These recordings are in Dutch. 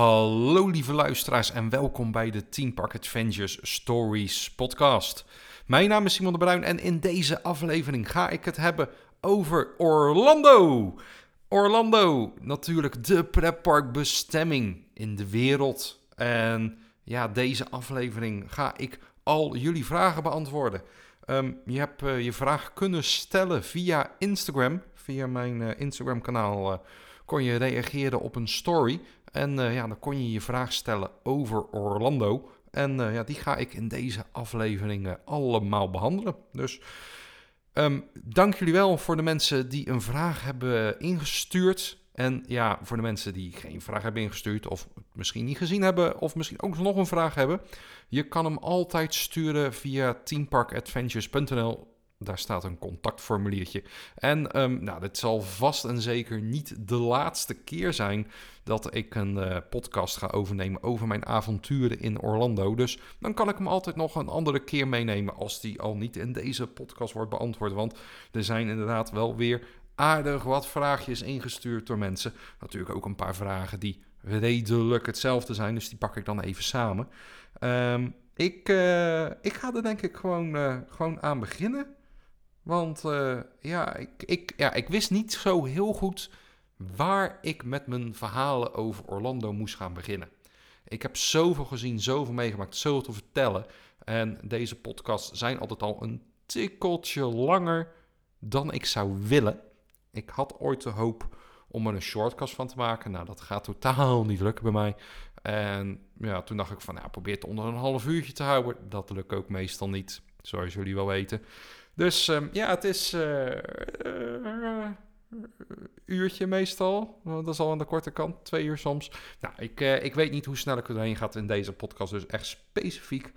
Hallo lieve luisteraars en welkom bij de Team Park Adventures Stories podcast. Mijn naam is Simon de Bruin en in deze aflevering ga ik het hebben over Orlando. Orlando, natuurlijk de pretparkbestemming in de wereld. En ja, deze aflevering ga ik al jullie vragen beantwoorden. Ehm, je hebt uh, je vraag kunnen stellen via Instagram. Via mijn uh, Instagram kanaal uh, kon je reageren op een story. En ja, dan kon je je vraag stellen over Orlando. En ja, die ga ik in deze aflevering allemaal behandelen. Dus um, dank jullie wel voor de mensen die een vraag hebben ingestuurd. En ja, voor de mensen die geen vraag hebben ingestuurd, of misschien niet gezien hebben, of misschien ook nog een vraag hebben, je kan hem altijd sturen via teamparkadventures.nl. Daar staat een contactformuliertje. En um, nou, dit zal vast en zeker niet de laatste keer zijn dat ik een uh, podcast ga overnemen over mijn avonturen in Orlando. Dus dan kan ik hem altijd nog een andere keer meenemen als die al niet in deze podcast wordt beantwoord. Want er zijn inderdaad wel weer aardig wat vraagjes ingestuurd door mensen. Natuurlijk ook een paar vragen die redelijk hetzelfde zijn, dus die pak ik dan even samen. Um, ik, uh, ik ga er denk ik gewoon, uh, gewoon aan beginnen. Want uh, ja, ik, ik, ja, ik wist niet zo heel goed waar ik met mijn verhalen over Orlando moest gaan beginnen. Ik heb zoveel gezien, zoveel meegemaakt, zoveel te vertellen. En deze podcasts zijn altijd al een tikkeltje langer dan ik zou willen. Ik had ooit de hoop om er een shortcast van te maken. Nou, dat gaat totaal niet lukken bij mij. En ja, toen dacht ik van, nou, probeer het onder een half uurtje te houden. Dat lukt ook meestal niet, zoals jullie wel weten. Dus um, ja, het is uh, uh, uurtje meestal. Dat is al aan de korte kant, twee uur soms. Nou, ik, uh, ik weet niet hoe snel ik erheen gaat in deze podcast. Dus echt specifiek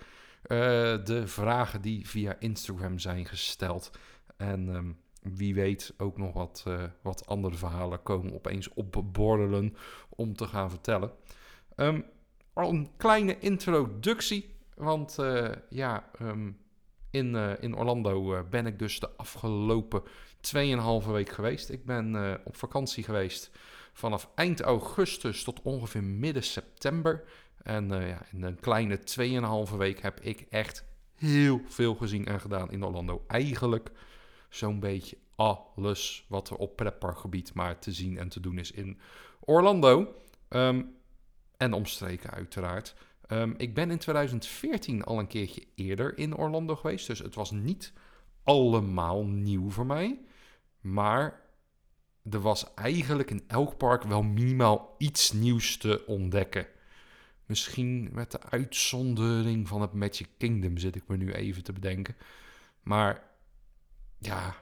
de vragen die via Instagram zijn gesteld. En um, wie weet ook nog wat, wat andere verhalen komen opeens opborrelen om te gaan vertellen. Um, al een kleine introductie, want ja, in, uh, in Orlando ben ik dus de afgelopen 2,5 week geweest. Ik ben op vakantie geweest vanaf eind augustus tot ongeveer midden september. En ja, in een kleine 2,5 week heb ik echt heel veel gezien en gedaan in Orlando. Eigenlijk zo'n beetje alles wat er op pretparkgebied maar te zien en te doen is in Orlando. Um, en omstreken uiteraard. Um, ik ben in 2014 al een keertje eerder in Orlando geweest. Dus het was niet allemaal nieuw voor mij. Maar er was eigenlijk in elk park wel minimaal iets nieuws te ontdekken. Misschien met de uitzondering van het Magic Kingdom zit ik me nu even te bedenken. Maar ja,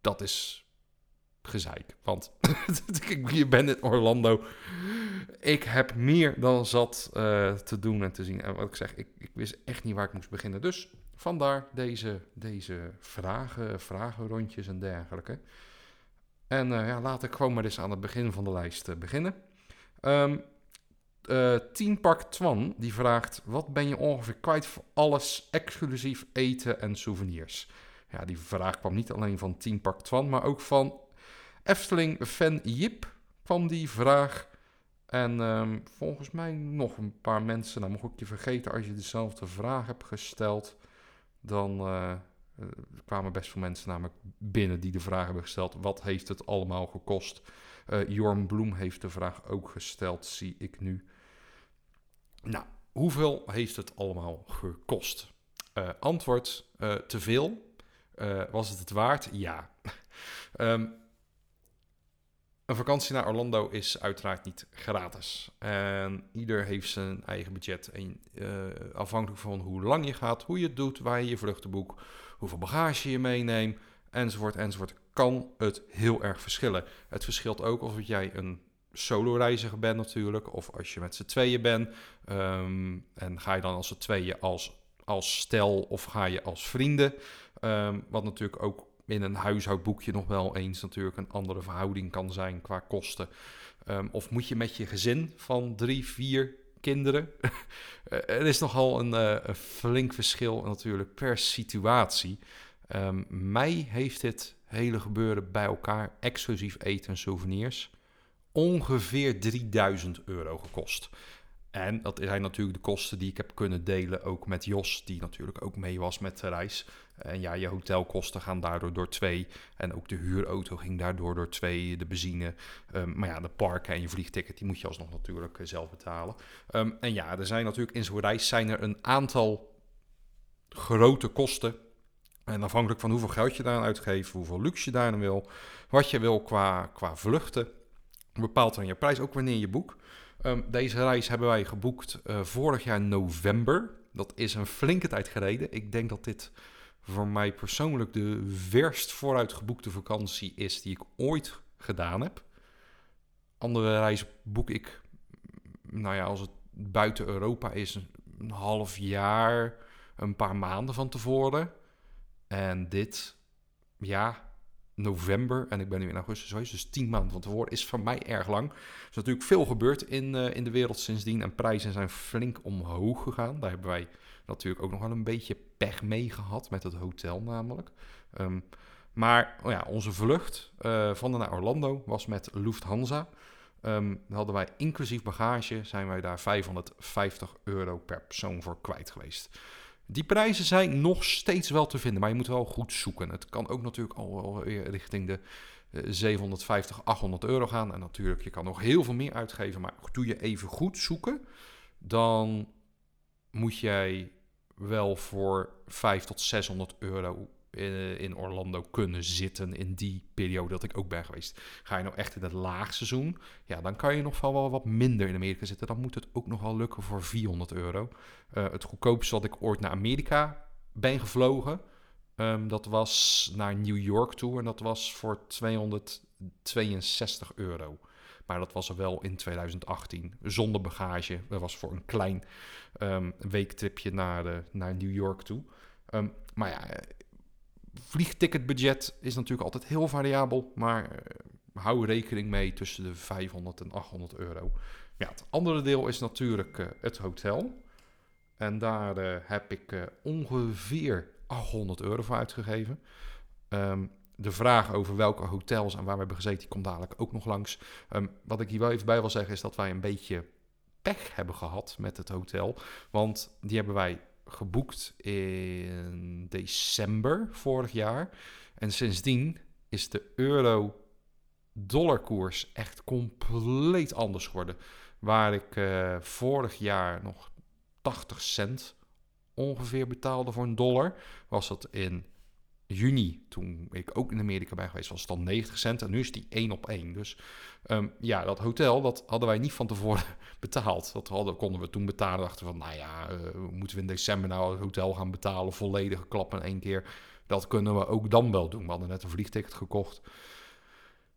dat is gezeik. Want je bent in Orlando. Ik heb meer dan zat uh, te doen en te zien. En wat ik zeg, ik, ik, wist echt niet waar ik moest beginnen. Dus vandaar deze, deze vragen, vragenrondjes en dergelijke. En uh, ja, laat ik gewoon maar eens aan het begin van de lijst uh, beginnen. Um, Team Park Twan die vraagt: Wat ben je ongeveer kwijt voor alles exclusief eten en souvenirs? Ja, die vraag kwam niet alleen van Team Park Twan, maar ook van Efteling-fan Jip kwam die vraag. En um, volgens mij nog een paar mensen. Nou, mocht ik je vergeten, als je dezelfde vraag hebt gesteld, dan uh, kwamen best veel mensen namelijk binnen die de vraag hebben gesteld. Wat heeft het allemaal gekost? Uh, Jorn Bloem heeft de vraag ook gesteld, zie ik nu. Nou, hoeveel heeft het allemaal gekost? Antwoord, te veel. was het het waard? Ja. um, Een vakantie naar Orlando is uiteraard niet gratis. En ieder heeft zijn eigen budget. En uh, afhankelijk van hoe lang je gaat, hoe je het doet, waar je je vluchten boekt, hoeveel bagage je meeneemt, enzovoort, enzovoort, kan het heel erg verschillen. Het verschilt ook of jij een solo-reiziger bent natuurlijk, of als je met z'n tweeën bent. Um, en ga je dan als z'n tweeën als, als stel of ga je als vrienden. Um, wat natuurlijk ook in een huishoudboekje nog wel eens natuurlijk een andere verhouding kan zijn qua kosten. Um, of moet je met je gezin van drie, vier kinderen? er is nogal een, uh, een, flink verschil natuurlijk per situatie. Um, mij heeft dit hele gebeuren bij elkaar, exclusief eten en souvenirs, ongeveer 3000 euro gekost. En dat zijn natuurlijk de kosten die ik heb kunnen delen ook met Jos, die natuurlijk ook mee was met de reis. En ja, je hotelkosten gaan daardoor door twee. En ook de huurauto ging daardoor door twee, de benzine. Ehm, maar ja, de parken en je vliegticket, die moet je alsnog natuurlijk eh, zelf betalen. Ehm, en ja, er zijn natuurlijk in zo'n reis zijn er een aantal grote kosten. En afhankelijk van hoeveel geld je daar uitgeeft, hoeveel luxe je daarin wil, wat je wil qua, qua vluchten, bepaalt dan je prijs ook wanneer je boekt. Ehm, deze reis hebben wij geboekt uh, vorig jaar november. Dat is een flinke tijd gereden. Ik denk dat dit voor mij persoonlijk de verst vooruit geboekte vakantie is die ik ooit gedaan heb. Andere reizen boek ik, nou ja, als het buiten Europa is, een half jaar, een paar maanden van tevoren. En dit, ja, november en ik ben nu in augustus dus tien maanden van tevoren is voor mij erg lang. Er is natuurlijk veel gebeurd in, uh, in de wereld sindsdien en prijzen zijn flink omhoog gegaan. Daar hebben wij natuurlijk ook nog wel een beetje pech mee gehad met het hotel namelijk. Um, maar oh ja, onze vlucht uh, van naar Orlando was met Lufthansa. Um, hadden wij inclusief bagage, zijn wij daar 550 euro per persoon voor kwijt geweest. Die prijzen zijn nog steeds wel te vinden, maar je moet wel goed zoeken. Het kan ook natuurlijk al weer richting de 750, eh, 800 euro gaan. En natuurlijk, je kan nog heel veel meer uitgeven, maar doe je even goed zoeken, dan moet jij wel voor 5 tot 600 euro in, in, Orlando kunnen zitten in die periode dat ik ook ben geweest. Ga je nou echt in het laagseizoen, ja, dan kan je nog wel wat minder in Amerika zitten. Dan moet het ook nog wel lukken voor 400 euro. Uh, het goedkoopste wat ik ooit naar Amerika ben gevlogen, um, dat was naar New York toe en dat was voor 262 euro. Maar dat was er wel in 2018, zonder bagage. Dat was voor een klein um, weektripje naar, naar New York toe. Um, maar ja, vliegticketbudget is natuurlijk altijd heel variabel, maar uh, hou rekening mee tussen de 500 en 800 euro. Ja, het andere deel is natuurlijk uh, het hotel. En daar heb ik ongeveer 800 euro voor uitgegeven. Um, de vraag over welke hotels en waar we hebben gezeten, die komt dadelijk ook nog langs. Um, wat ik hier wel even bij wil zeggen, is dat wij een beetje pech hebben gehad met het hotel. Want die hebben wij geboekt in december vorig jaar. En sindsdien is de euro-dollarkoers echt compleet anders geworden. Waar ik uh, vorig jaar nog 80 cent ongeveer betaalde voor een dollar, was dat in juni, toen ik ook in Amerika ben geweest, was het dan 90 cent. En nu is die 1 op 1. Dus um, ja, dat hotel, dat hadden wij niet van tevoren betaald. Dat hadden, konden we toen betalen. Dachten van, nou ja, uh, moeten we in december nou het hotel gaan betalen? Volledige klap in één keer. Dat kunnen we ook dan wel doen. We hadden net een vliegticket gekocht.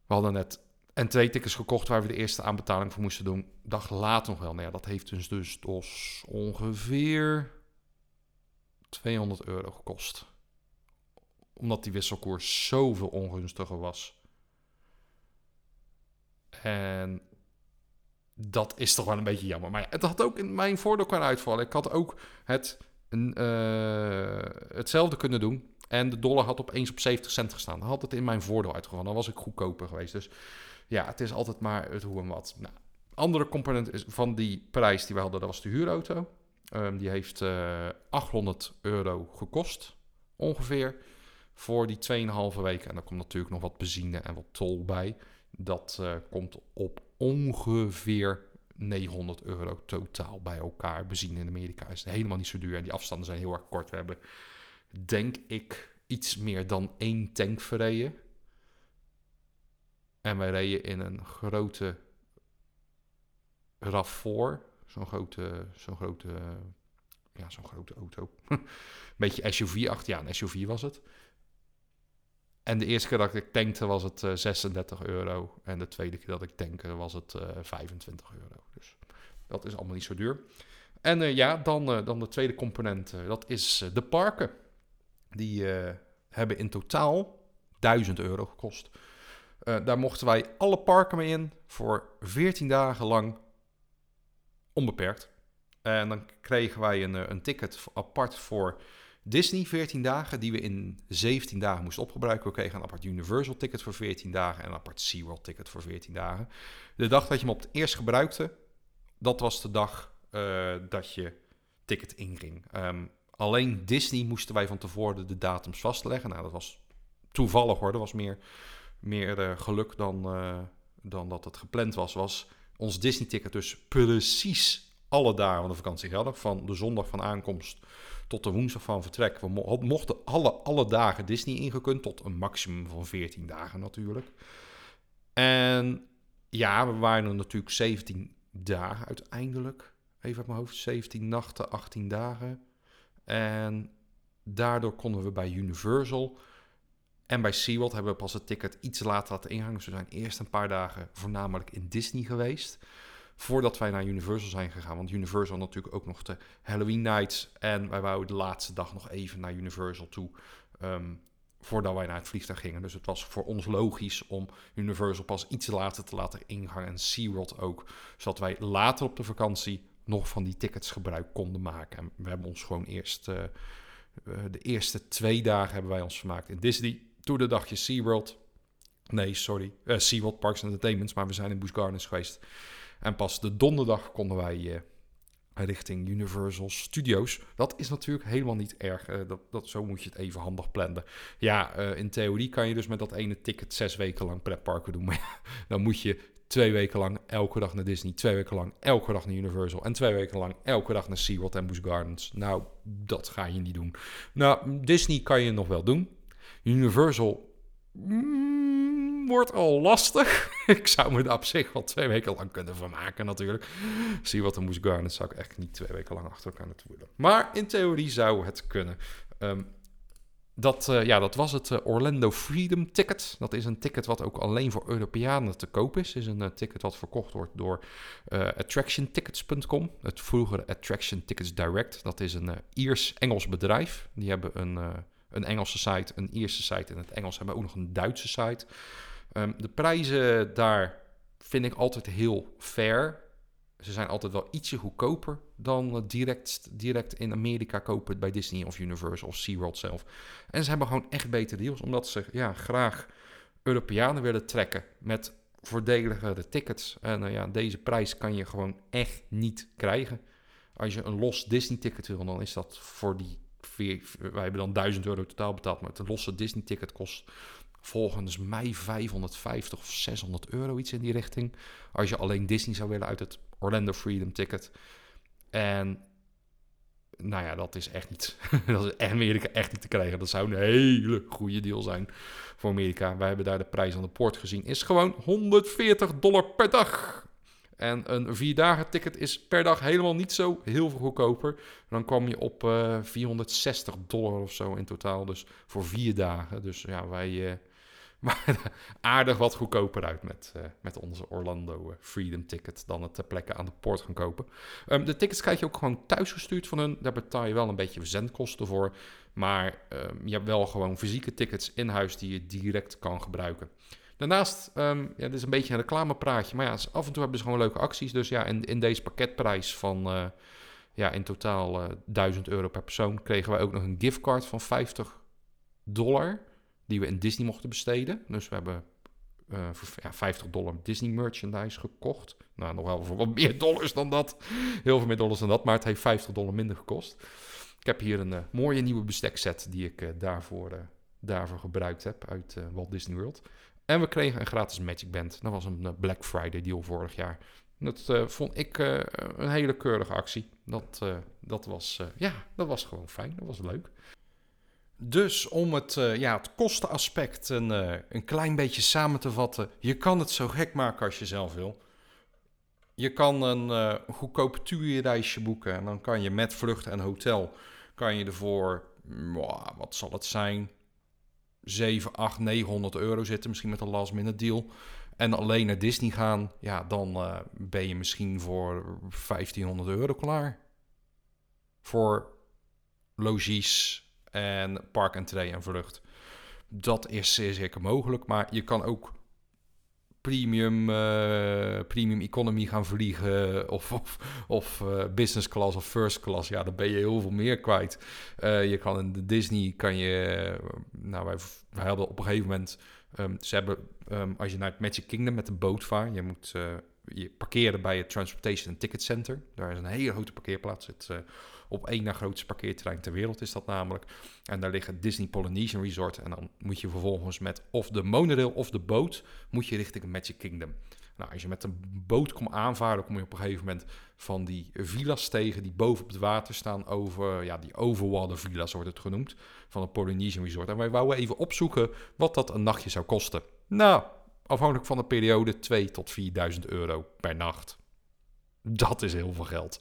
We hadden net en twee tickets gekocht waar we de eerste aanbetaling voor moesten doen. Dag later nog wel. Nou ja, dat heeft dus, dus, dus ongeveer 200 euro gekost omdat die wisselkoers zoveel ongunstiger was. En dat is toch wel een beetje jammer. Maar het had ook in mijn voordeel kunnen uitvallen. Ik had ook het, uh, hetzelfde kunnen doen. En de dollar had opeens op 70 cent gestaan. Dan had het in mijn voordeel uitgevallen. Dan was ik goedkoper geweest. Dus ja, het is altijd maar het hoe en wat. Nou, andere component is van die prijs die we hadden, dat was de huurauto. Um, die heeft uh, eh, 800 euro gekost, ongeveer voor die 2,5 weken. En dan komt natuurlijk nog wat benzine en wat tol bij. Dat uh, komt op ongeveer 900 euro totaal bij elkaar. Benzine in Amerika is helemaal niet zo duur en die afstanden zijn heel erg kort. We hebben, denk ik, iets meer dan één tank verreden. En wij reden in een grote RAV4. Zo'n grote, zo'n grote, ja, zo'n grote auto. Beetje SUV-achtig. Ja, een SUV was het. En de eerste keer dat ik tankte was het 36 eh, euro. En de tweede keer dat ik tankte was het 25 eh, euro. Dus dat is allemaal niet zo duur. En uh, ja, dan, dan de tweede component, dat is de parken. Die hebben in totaal 1000 euro gekost. daar mochten wij alle parken mee in voor 14 dagen lang onbeperkt. En dan kregen wij een, een ticket apart voor Disney 14 dagen die we in 17 dagen moesten opgebruiken. We kregen een apart Universal ticket voor 14 dagen en een apart SeaWorld ticket voor 14 dagen. De dag dat je hem op het eerst gebruikte, dat was de dag uh, dat je ticket inging. Um, alleen Disney moesten wij van tevoren de datums vastleggen. Nou, dat was toevallig hoor. Dat was meer, meer uh, geluk dan, uh, dan dat het gepland was. Was ons Disney-ticket dus precies alle dagen van de vakantie geldig. Van de zondag van aankomst tot de woensdag van vertrek. We mochten alle, alle dagen Disney ingekund, tot een maximum van 14 dagen natuurlijk. En ja, we waren er natuurlijk 17 dagen uiteindelijk. Even uit mijn hoofd, 17 nachten, 18 dagen. En daardoor konden we bij Universal en bij SeaWorld hebben we pas het ticket iets later laten ingangen. Dus we zijn eerst een paar dagen voornamelijk in Disney geweest voordat wij naar Universal zijn gegaan. Want Universal natuurlijk ook nog de Halloween Nights. En wij wouden de laatste dag nog even naar Universal toe. Ehm, voordat wij naar het vliegtuig gingen. Dus het was voor ons logisch om Universal pas iets later te laten ingaan. En SeaWorld ook. Zodat wij later op de vakantie nog van die tickets gebruik konden maken. En we hebben ons gewoon eerst... Uh, de eerste twee dagen hebben wij ons vermaakt in Disney. Toen de dagje SeaWorld. Nee, sorry. Uh, SeaWorld Parks and Entertainment. Maar we zijn in Busch Gardens geweest. En pas de donderdag konden wij uh, richting Universal Studios. Dat is natuurlijk helemaal niet erg. Uh, dat, dat, zo moet je het even handig plannen. Ja, uh, in theorie kan je dus met dat ene ticket zes weken lang pretparken doen. Maar dan moet je twee weken lang elke dag naar Disney, twee weken lang elke dag naar Universal en twee weken lang elke dag naar SeaWorld en Busch Gardens. Nou, dat ga je niet doen. Nou, Disney kan je nog wel doen. Universal... Mm, wordt al lastig. ik zou me daar op zich wel twee weken lang kunnen vermaken natuurlijk. Zie wat er moest garden, zou ik echt niet twee weken lang achter elkaar naartoe willen. Maar in theorie zou het kunnen. Um, dat, uh, ja, dat was het uh, Orlando Freedom Ticket. Dat is een ticket wat ook alleen voor Europeanen te koop is. Het is een uh, ticket wat verkocht wordt door attractiontickets.com. Het vroegere Attraction Tickets Direct. Dat is een Iers-Engels bedrijf. Die hebben een, een Engelse site, een Ierse site in het Engels. Hebben ook nog een Duitse site. Um, de prijzen daar vind ik altijd heel fair. Ze zijn altijd wel ietsje goedkoper dan direct, direct in Amerika kopen bij Disney of Universal of SeaWorld zelf. En ze hebben gewoon echt betere deals, omdat ze ja, graag Europeanen willen trekken met voordeligere tickets. En uh, ja, deze prijs kan je gewoon echt niet krijgen. Als je een los Disney-ticket wil, dan is dat voor die... Wij hebben dan 1000 euro totaal betaald, maar het losse Disney-ticket kost volgens mij 550 of 600 euro, iets in die richting. Als je alleen Disney zou willen uit het Orlando Freedom Ticket. En nou ja, dat is echt niet. dat is Amerika echt niet te krijgen. Dat zou een hele goede deal zijn voor Amerika. Wij hebben daar de prijs aan de poort gezien. Is gewoon 140 dollar per dag. En een vierdagen ticket is per dag helemaal niet zo heel veel goedkoper. Dan kwam je op uh, eh, 460 dollar of zo in totaal. Dus voor vier dagen. Dus ja, wij. Uh, maar aardig wat goedkoper uit met, uh, met onze Orlando uh, Freedom Ticket dan het ter plekke aan de poort gaan kopen. Um, de tickets krijg je ook gewoon thuisgestuurd van hun. Daar betaal je wel een beetje verzendkosten voor. Maar um, je hebt wel gewoon fysieke tickets in huis die je direct kan gebruiken. Daarnaast, um, ja, dit is een beetje een reclamepraatje, maar ja, af en toe hebben ze gewoon leuke acties. Dus ja, in, in deze pakketprijs van uh, ja, in totaal uh, 1000 euro per persoon kregen wij ook nog een giftcard van 50 dollar die we in Disney mochten besteden. Dus we hebben uh, voor ja, 50 dollar Disney merchandise gekocht. Nou, nog wel voor wat meer dollars dan dat. Heel veel meer dollars dan dat, maar het heeft 50 dollar minder gekost. Ik heb hier een uh, mooie nieuwe bestekset die ik uh, daarvoor, daarvoor gebruikt heb uit Walt Disney World. En we kregen een gratis Magic Band. Dat was een Black Friday deal vorig jaar. Dat vond ik een hele keurige actie. Dat, dat, was, ja, dat was gewoon fijn. Dat was leuk. Dus om het, uh, ja, het kostenaspect een, uh, een klein beetje samen te vatten. Je kan het zo gek maken als je zelf wil. Je kan een uh, goedkoop tourreisje boeken. En dan kan je met vlucht en hotel... kan je ervoor, wow, wat zal het zijn... 7, 8, 900 euro zitten. Misschien met een last minute deal. En alleen naar Disney gaan... ja, dan ben je misschien voor 1500 euro klaar. Voor logies en park en tray en vlucht. Dat is zeer zeker mogelijk, maar je kan ook premium, uh, premium economy gaan vliegen of, of, of uh, business class of first class, ja, dan ben je heel veel meer kwijt. Uh, je kan in de Disney, kan je, nou wij, wij hadden op een gegeven moment, um, ze hebben, um, als je naar het Magic Kingdom met de boot vaart, je moet je parkeren bij het Transportation and Ticket Center. Daar is een hele grote parkeerplaats. Op één na grootste parkeerterrein ter wereld is dat namelijk. En daar ligt het Disney Polynesian Resort. En dan moet je vervolgens met of de monorail of de boot moet je richting Magic Kingdom. Nou, als je met een boot komt aanvaren, kom je op een gegeven moment van die villa's tegen die boven op het water staan over, ja, die overwater villa's wordt het genoemd, van het Polynesian Resort. En wij wouden even opzoeken wat dat een nachtje zou kosten. Nou, afhankelijk van de periode 2 tot 4000 euro per nacht. Dat is heel veel geld.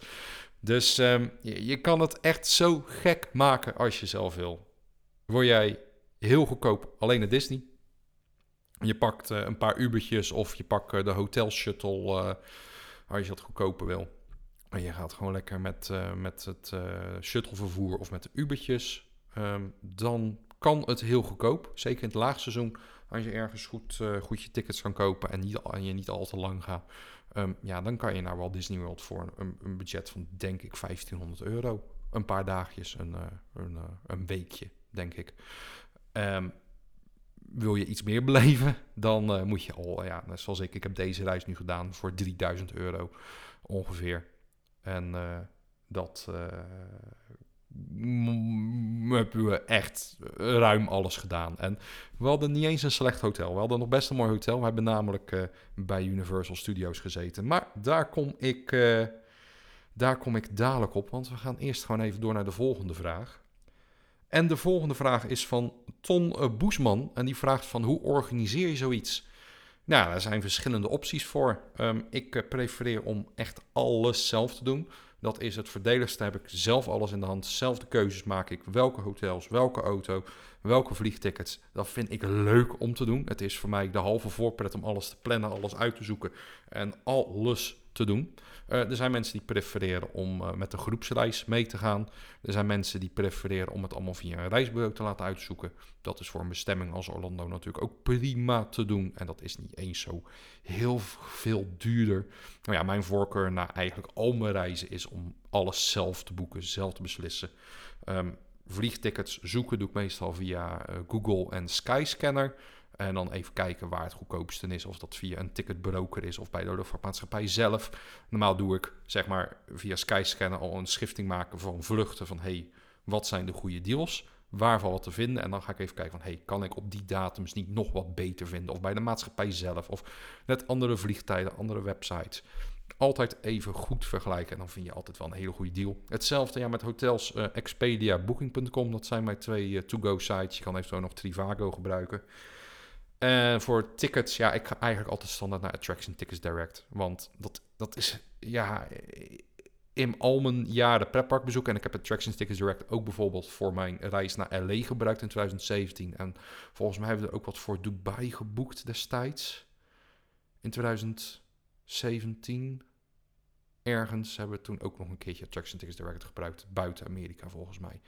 Dus um, je, kan het echt zo gek maken als je zelf wil. Word jij heel goedkoop alleen naar Disney. Je pakt uh, een paar Ubertjes of je pakt uh, de hotel shuttle uh, als je dat goedkoper wil. En je gaat gewoon lekker met, met het shuttlevervoer of met de Ubertjes. Um, dan kan het heel goedkoop. Zeker in het laagseizoen. Als je ergens goed, goed je tickets kan kopen en, niet, en je niet al te lang gaat. Um, ja, dan kan je naar Walt Disney World voor een, een, budget van, denk ik, 1500 euro. Een paar dagjes, een, uh, een, uh, een weekje, denk ik. Um, wil je iets meer beleven, dan uh, moet je al, ja, zoals ik, ik heb deze reis nu gedaan voor 3000 euro ongeveer. En dat hebben we echt ruim alles gedaan. En we hadden niet eens een slecht hotel. We hadden nog best een mooi hotel. We hebben namelijk uh, bij Universal Studios gezeten. Maar daar kom ik, uh, daar kom ik dadelijk op, want we gaan eerst gewoon even door naar de volgende vraag. En de volgende vraag is van Ton uh, Boesman. En die vraagt van hoe organiseer je zoiets? Nou, daar zijn verschillende opties voor. Um, ik prefereer om echt alles zelf te doen. Dat is het verdeligste. Heb ik zelf alles in de hand. Zelf de keuzes maak ik. Welke hotels, welke auto, welke vliegtickets. Dat vind ik leuk om te doen. Het is voor mij de halve voorpret om alles te plannen, alles uit te zoeken en alles te doen. Uh, er zijn mensen die prefereren om uh, met een groepsreis mee te gaan. Er zijn mensen die prefereren om het allemaal via een reisbureau te laten uitzoeken. Dat is voor een bestemming als Orlando natuurlijk ook prima te doen. En dat is niet eens zo heel veel duurder. Nou ja, mijn voorkeur naar eigenlijk al mijn reizen is om alles zelf te boeken, zelf te beslissen. Um, vliegtickets zoeken doe ik meestal via uh, Google en Skyscanner. En dan even kijken waar het goedkoopste is. Of dat via een ticketbroker is of bij de luchtvaartmaatschappij zelf. Normaal doe ik zeg maar via Skyscanner al een schifting maken van vluchten. Van hey, wat zijn de goede deals? Waarvan wat te vinden. En dan ga ik even kijken van hey, kan ik op die datums niet nog wat beter vinden? Of bij de maatschappij zelf. Of net andere vliegtijden, andere websites. Altijd even goed vergelijken en dan vind je altijd wel een hele goede deal. Hetzelfde ja, met hotels, uh, Expedia, Booking.com. Dat zijn mijn twee uh, to-go sites. Je kan eventueel nog Trivago gebruiken. En voor tickets, ja, ik ga eigenlijk altijd standaard naar Attraction Tickets Direct. Want dat, dat is, ja, in al mijn jaren pretparkbezoek. En ik heb Attraction Tickets Direct ook bijvoorbeeld voor mijn reis naar LA gebruikt in 2017. En volgens mij hebben we er ook wat voor Dubai geboekt destijds. In 2017. Ergens hebben we toen ook nog een keertje Attraction Tickets Direct gebruikt. Buiten Amerika volgens mij.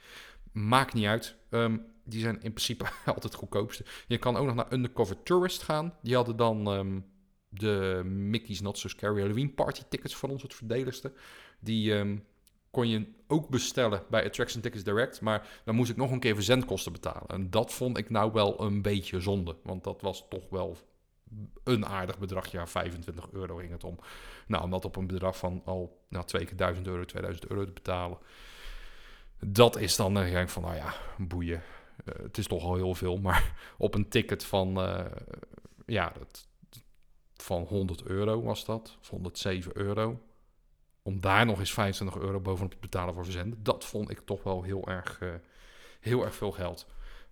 Maakt niet uit. Um, die zijn in principe altijd het goedkoopste. Je kan ook nog naar Undercover Tourist gaan. Die hadden dan um, de Mickey's Not So Scary Halloween Party tickets voor ons, het verdedigste. Die um, kon je ook bestellen bij Attraction Tickets Direct. Maar dan moest ik nog een keer verzendkosten betalen. En dat vond ik nou wel een beetje zonde. Want dat was toch wel een aardig bedrag. Ja, 25 euro ging het om. Nou, om dat op een bedrag van al nou, twee keer 1000 euro, 2000 euro te betalen dat is dan denk ik van, nou ja, boeien. Uh, het is toch al heel veel, maar op een ticket van, uh, ja, dat, van 100 euro was dat, of 107 euro. Om daar nog eens 25 euro bovenop te betalen voor verzenden, dat vond ik toch wel heel erg, heel erg veel geld.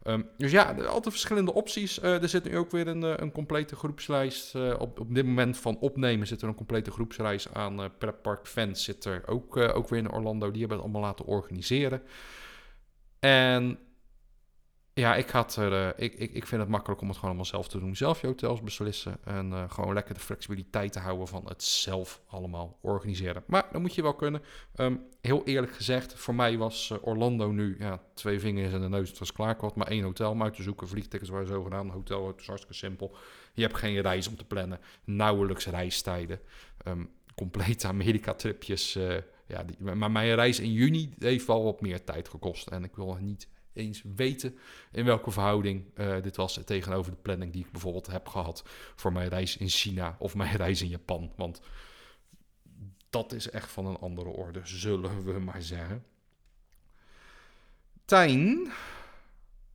Um, dus ja, altijd verschillende opties. Uh, er zit nu ook weer een, uh, een complete groepslijst. Uh, op, op dit moment van opnemen zit er een complete groepsreis aan. Uh, Fans zit er ook, ook weer in Orlando. Die hebben het allemaal laten organiseren. En Ja, ik, had er, uh, ik, ik, ik vind het makkelijk om het gewoon allemaal zelf te doen. Zelf je hotels beslissen. En uh, gewoon lekker de flexibiliteit te houden van het zelf allemaal organiseren. Maar dat moet je wel kunnen. Um, heel eerlijk gezegd, voor mij was uh, Orlando nu ja, twee vingers in de neus. Het was klaar. Ik maar één hotel om uit te zoeken. Vliegtickets waren zo gedaan. Hotel, het is hartstikke simpel. Je hebt geen reis om te plannen. Nauwelijks reistijden. Um, complete Amerika-tripjes. ja, maar mijn reis in juni heeft wel wat meer tijd gekost. En ik wil niet eens weten in welke verhouding uh, dit was tegenover de planning die ik bijvoorbeeld heb gehad voor mijn reis in China of mijn reis in Japan. Want dat is echt van een andere orde, zullen we maar zeggen. Tijn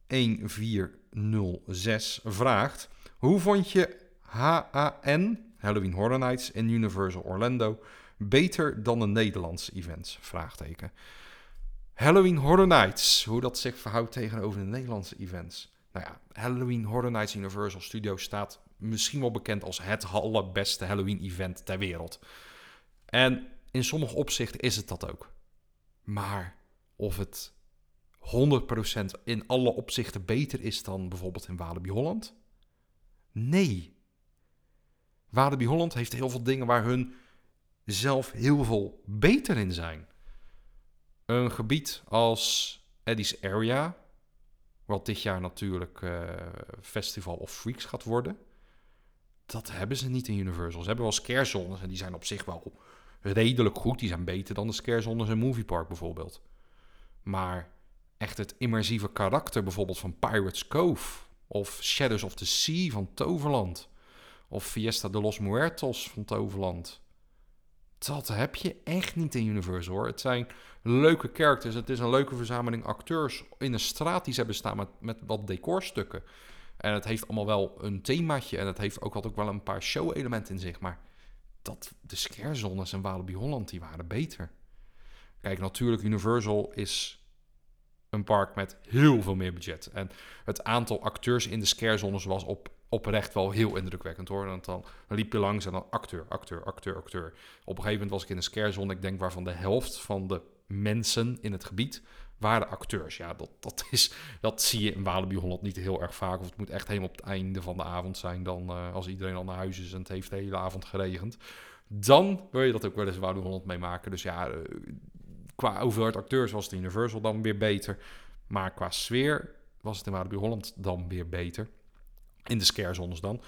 1406 vraagt: Hoe vond je HAN, Halloween Horror Nights in Universal Orlando, beter dan de Nederlandse events? Vraagteken. Halloween Horror Nights, hoe dat zich verhoudt tegenover de Nederlandse events. Nou ja, Halloween Horror Nights Universal Studios staat misschien wel bekend als het allerbeste Halloween-event ter wereld. En in sommige opzichten is het dat ook. Maar of het 100% in alle opzichten beter is dan bijvoorbeeld in Walibi Holland? Nee. Walibi Holland heeft heel veel dingen waar hun zelf heel veel beter in zijn. Een gebied als Eddie's Area, wat dit jaar natuurlijk uh, Festival of Freaks gaat worden. Dat hebben ze niet in Universal. Ze hebben wel scarezones en die zijn op zich wel redelijk goed. Die zijn beter dan de scarezones in Movie Park bijvoorbeeld. Maar echt het immersieve karakter bijvoorbeeld van Pirates Cove... of Shadows of the Sea van Toverland... of Fiesta de los Muertos van Toverland... Dat heb je echt niet in Universal hoor. Het zijn leuke characters. Het is een leuke verzameling acteurs in een straat die ze hebben staan met, met wat decorstukken. En het heeft allemaal wel een themaatje. En het heeft ook, altijd ook wel een paar show-elementen in zich. Maar dat, de scarezones en Walibi Holland, die waren beter. Kijk, natuurlijk, Universal is een park met heel veel meer budget. En het aantal acteurs in de scarezones was op oprecht wel heel indrukwekkend hoor. Want dan, dan liep je langs en dan acteur, acteur, acteur, acteur. Op een gegeven moment was ik in een scarezone, ik denk waarvan de helft van de mensen in het gebied waren acteurs. Ja, dat, dat, is, dat zie je in Walibi Holland niet heel erg vaak. Of het moet echt helemaal op het einde van de avond zijn. Dan uh, als iedereen al naar huis is en het heeft de hele avond geregend. Dan wil je dat ook wel eens in Holland meemaken. Dus ja, uh, qua hoeveelheid acteurs was het Universal dan weer beter. Maar qua sfeer was het in Walibi Holland dan weer beter. In de scarezones dan.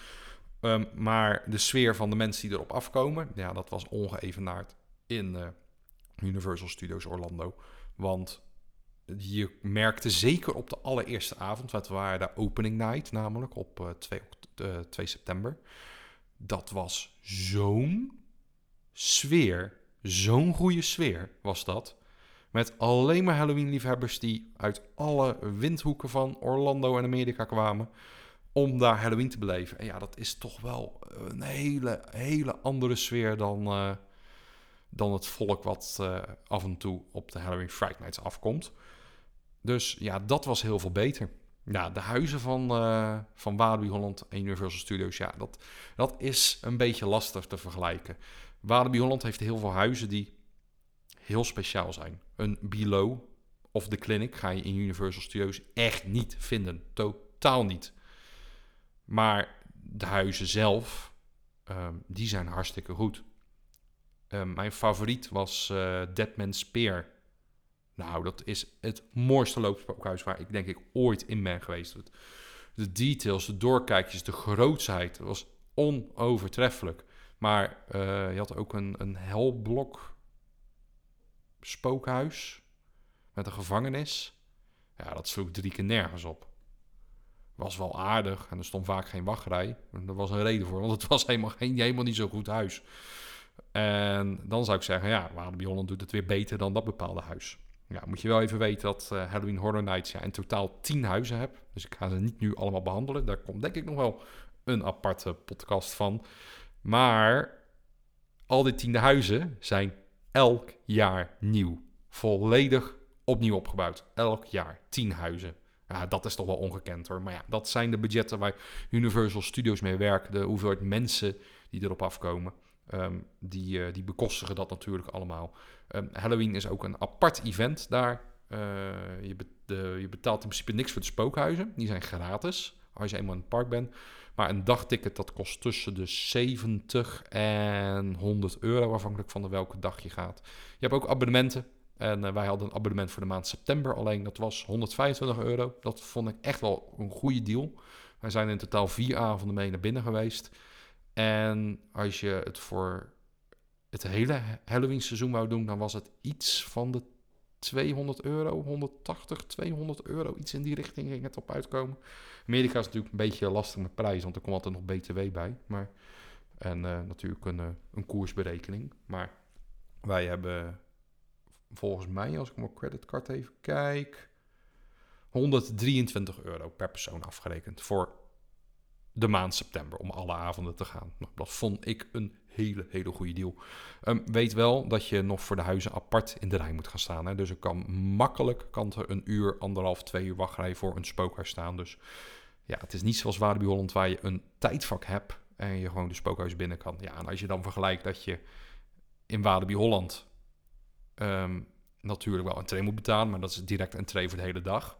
Um, maar de sfeer van de mensen die erop afkomen, ja, dat was ongeëvenaard in uh, Universal Studios Orlando. Want je merkte zeker op de allereerste avond, wat waren de opening night namelijk op uh, 2, uh, 2 september. Dat was zo'n sfeer, zo'n goede sfeer was dat. Met alleen maar Halloween-liefhebbers die uit alle windhoeken van Orlando en Amerika kwamen om daar Halloween te beleven. En ja, dat is toch wel een hele, hele andere sfeer dan, uh, dan het volk wat uh, af en toe op de Halloween Fright Nights afkomt. Dus ja, dat was heel veel beter. Ja, de huizen van, uh, van Walibi Holland en Universal Studios, ja, dat, dat is een beetje lastig te vergelijken. Walibi Holland heeft heel veel huizen die heel speciaal zijn. Een Below of The Clinic ga je in Universal Studios echt niet vinden. Totaal niet. Maar de huizen zelf, um, die zijn hartstikke goed. Um, mijn favoriet was uh, Deadman Spear. Nou, dat is het mooiste loopspookhuis waar ik denk ik ooit in ben geweest. De details, de doorkijkjes, de grootsheid, was onovertreffelijk. Maar uh, je had ook een, een helblok spookhuis met een gevangenis. Ja, dat sloeg drie keer nergens op was wel aardig en er stond vaak geen wachtrij. En er was een reden voor, want het was helemaal, geen, helemaal niet zo goed huis. En dan zou ik zeggen, ja, Walibi Holland doet het weer beter dan dat bepaalde huis. Ja, moet je wel even weten dat uh, Halloween Horror Nights ja, in totaal tien huizen heb. Dus ik ga ze niet nu allemaal behandelen. Daar komt denk ik nog wel een aparte podcast van. Maar al die tiende huizen zijn elk jaar nieuw. Volledig opnieuw opgebouwd. Elk jaar tien huizen. Ja, dat is toch wel ongekend hoor. Maar ja, dat zijn de budgetten waar Universal Studios mee werken. De hoeveelheid mensen die erop afkomen. Um, die, uh, die bekostigen dat natuurlijk allemaal. Um, Halloween is ook een apart event daar Eh, je, je betaalt in principe niks voor de spookhuizen. Die zijn gratis als je eenmaal in het park bent. Maar een dagticket dat kost tussen de 70 en 100 euro, afhankelijk van de welke dag je gaat. Je hebt ook abonnementen. En eh, wij hadden een abonnement voor de maand september alleen. Dat was 125 euro. Dat vond ik echt wel een goede deal. Wij zijn in totaal vier avonden mee naar binnen geweest. En als je het voor het hele Halloween seizoen wou doen, dan was het iets van de 200 euro, 180, 200 euro. Iets in die richting ging het op uitkomen. Amerika is natuurlijk een beetje lastig met prijzen, want er komt altijd nog BTW bij. Maar, en uh, natuurlijk een, uh, een koersberekening. Maar wij hebben volgens mij, als ik mijn creditcard even kijk, 123 euro per persoon afgerekend voor de maand september om alle avonden te gaan. Nou, dat vond ik een hele, hele goede deal. Um, weet wel dat je nog voor de huizen apart in de rij moet gaan staan. Hè? Dus er kan makkelijk kan er een uur, anderhalf, twee uur wachtrij voor een spookhuis staan. Dus ja, het is niet zoals Walibi Holland waar je een tijdvak hebt en je gewoon de spookhuis binnen kan. Ja, en als je dan vergelijkt dat je in Walibi Holland um, natuurlijk wel een train moet betalen, maar dat is direct een train voor de hele dag.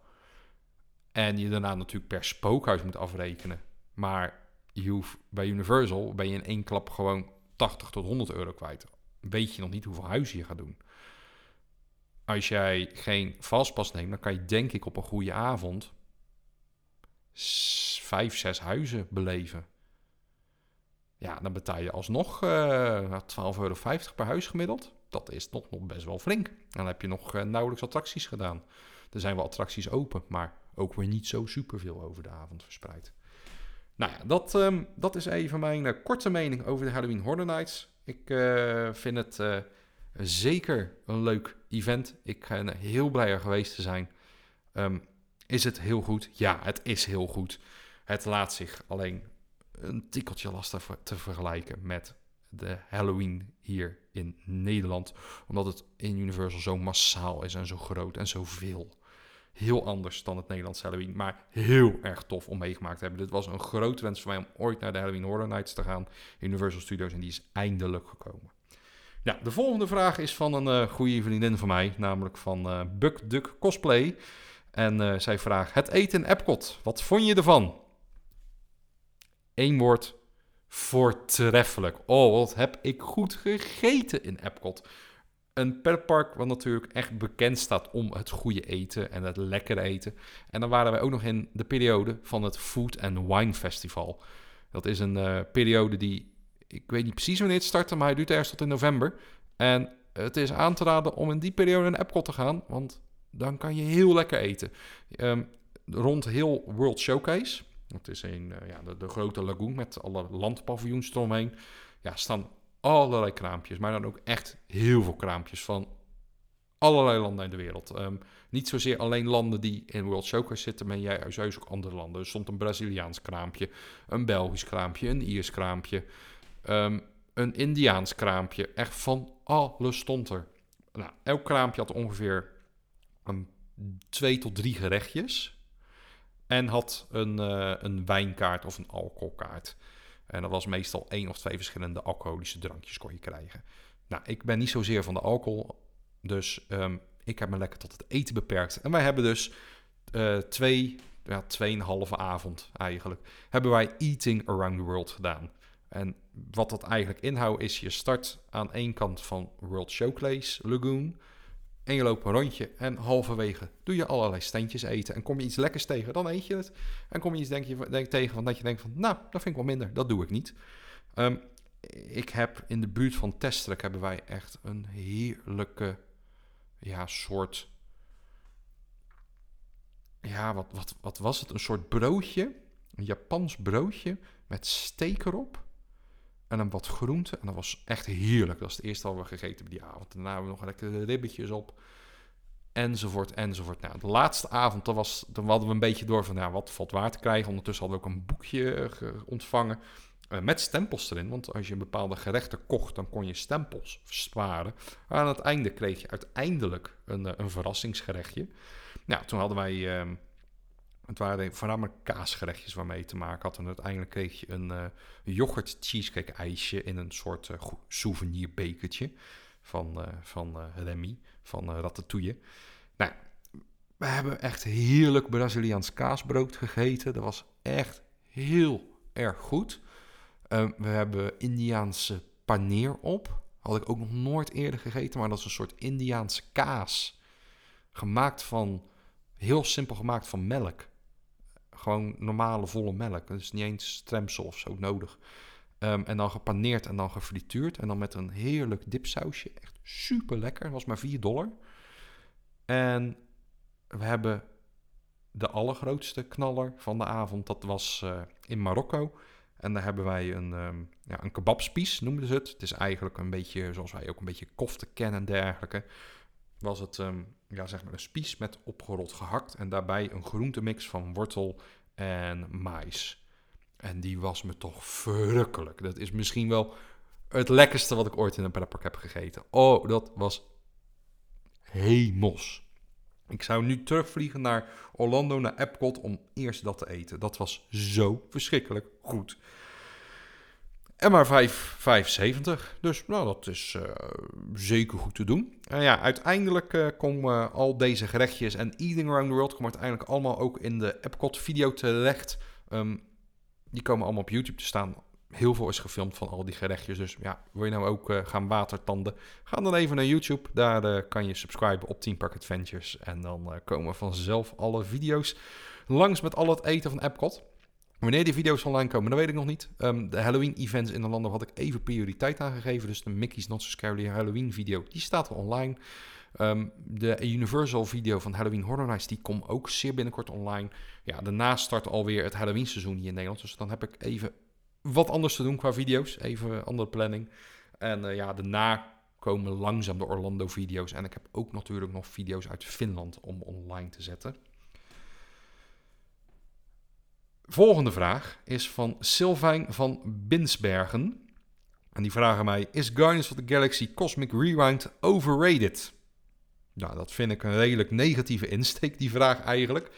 En je daarna natuurlijk per spookhuis moet afrekenen. Maar je hoeft, bij Universal ben je in één klap gewoon 80 tot 100 euro kwijt. Weet je nog niet hoeveel huizen je gaat doen. Als jij geen vastpas neemt, dan kan je denk ik op een goede avond vijf, zes huizen beleven. Ja, dan betaal je alsnog uh, 12,50 euro per huis gemiddeld. Dat is nog, nog best wel flink. Dan heb je nog uh, nauwelijks attracties gedaan. Er zijn wel attracties open, maar ook weer niet zo superveel over de avond verspreid. Nou ja, dat, um, dat is even mijn uh, korte mening over de Halloween Horror Nights. Ik uh, vind het zeker een leuk event. Ik ben heel blij er geweest te zijn. Um, is het heel goed? Ja, het is heel goed. Het laat zich alleen een tikkeltje lastig te vergelijken met de Halloween hier in Nederland. Omdat het in Universal zo massaal is en zo groot en zoveel heel anders dan het Nederlandse Halloween. Maar heel erg tof om meegemaakt te hebben. Dit was een grote wens voor mij om ooit naar de Halloween Horror Nights te gaan. Universal Studios. En die is eindelijk gekomen. Ja, de volgende vraag is van een uh, goede vriendin van mij. Namelijk van uh, Buck Duck Cosplay. En uh, zij vraagt: Het eten in Epcot. Wat vond je ervan? Eén woord. Voortreffelijk. Oh, wat heb ik goed gegeten in Epcot. Een pretpark wat natuurlijk echt bekend staat om het goede eten en het lekkere eten. En dan waren wij ook nog in de periode van het Food and Wine Festival. Dat is een uh, periode die, ik weet niet precies wanneer het startte, maar hij duurt ergens tot in november. En het is aan te raden om in die periode naar Epcot te gaan, want dan kan je heel lekker eten. Um, rond heel World Showcase, dat is een, uh, ja, de, grote lagoon met alle landpaviljoens eromheen, ja, staan allerlei kraampjes, maar dan ook echt heel veel kraampjes van allerlei landen in de wereld. Um, niet zozeer alleen landen die in World Showcase zitten, maar juist ook andere landen. Er stond een Braziliaans kraampje, een Belgisch kraampje, een Iers kraampje, um, een Indiaans kraampje. Echt van alles stond er. Nou, elk kraampje had ongeveer een, twee tot drie gerechtjes. En had een, uh, een wijnkaart of een alcoholkaart. En dat was meestal één of twee verschillende alcoholische drankjes kon je krijgen. Nou, ik ben niet zozeer van de alcohol, dus um, ik heb me lekker tot het eten beperkt. En wij hebben dus uh, twee, ja, tweeënhalve avond eigenlijk, hebben wij Eating Around the World gedaan. En wat dat eigenlijk inhoudt is, je start aan één kant van World Showcase Lagoon... En je loopt een rondje en halverwege doe je allerlei steentjes eten. En kom je iets lekkers tegen, dan eet je het. En kom je iets denk je, denk, tegen van dat je denkt van, nou, dat vind ik wel minder. Dat doe ik niet. Um, ik heb in de buurt van Testrek hebben wij echt een heerlijke, ja, soort... Ja, wat, wat, wat was het? Een soort broodje. Een Japans broodje met steek erop. En dan wat groente. En dat was echt heerlijk. Dat is het eerste wat we gegeten hebben die avond. Daarna hebben we nog lekkere ribbetjes op. Enzovoort, enzovoort. Nou, de laatste avond, dan, was, dan hadden we een beetje door van ja, wat valt waar te krijgen. Ondertussen hadden we ook een boekje uh, ontvangen. Uh, met stempels erin. Want als je een bepaalde gerechten kocht, dan kon je stempels sparen. Aan het einde kreeg je uiteindelijk een, uh, een verrassingsgerechtje. Nou, toen hadden wij ehm, het waren voornamelijk kaasgerechtjes waarmee je te maken had. En uiteindelijk kreeg je een uh, yoghurt cheesecake ijsje in een soort uh, souvenirbekertje van, uh, van Remy, van Ratatouille. Nou, We hebben echt heerlijk Braziliaans kaasbrood gegeten. Dat was echt heel erg goed. Ehm, we hebben Indiaanse paneer op. Had ik ook nog nooit eerder gegeten, maar dat is een soort Indiaanse kaas. Gemaakt van, heel simpel gemaakt van melk. Gewoon normale volle melk. Dus niet eens stremsel of zo nodig. Ehm, en dan gepaneerd en dan gefrituurd. En dan met een heerlijk dipsausje. Echt super lekker. Was maar 4 dollar. En we hebben de allergrootste knaller van de avond. Dat was uh, in Marokko. En daar hebben wij een, um, ja, een kebabspies, noemden ze het. Het is eigenlijk een beetje zoals wij ook een beetje kofte kennen en dergelijke. Was het um, ja, zeg maar een spies met opgerold gehakt. En daarbij een groentemix van wortel en mais. En die was me toch verrukkelijk. Dat is misschien wel het lekkerste wat ik ooit in een pretpark heb gegeten. Oh, dat was hemels. Ik zou nu terugvliegen naar Orlando, naar Epcot, om eerst dat te eten. Dat was zo verschrikkelijk goed. En maar 5,75. Dus nou, dat is uh, zeker goed te doen. En ja, uiteindelijk uh, komen al deze gerechtjes en Eating Around the World komen uiteindelijk allemaal ook in de Epcot video terecht. Um, die komen allemaal op YouTube te staan heel veel is gefilmd van al die gerechtjes. Dus ja, wil je nou ook uh, gaan watertanden? Ga dan even naar YouTube. Daar kan je subscriben op Team Park Adventures. En dan komen vanzelf alle video's langs met al het eten van Epcot. Wanneer die video's online komen, dat weet ik nog niet. Um, de Halloween-events in de landen had ik even prioriteit aangegeven. Dus de Mickey's Not So Scary Halloween-video, die staat al online. Um, de Universal-video van Halloween Horror Nights, die komt ook zeer binnenkort online. Ja, daarna start alweer het Halloween-seizoen hier in Nederland. Dus dan heb ik even wat anders te doen qua video's. Even andere planning. En uh, ja, daarna komen langzaam de Orlando-video's. En ik heb ook natuurlijk nog video's uit Finland om online te zetten. Volgende vraag is van Sylvain van Binsbergen. En die vragen mij: Is Guardians of the Galaxy Cosmic Rewind overrated? Nou, dat vind ik een redelijk negatieve insteek, die vraag eigenlijk.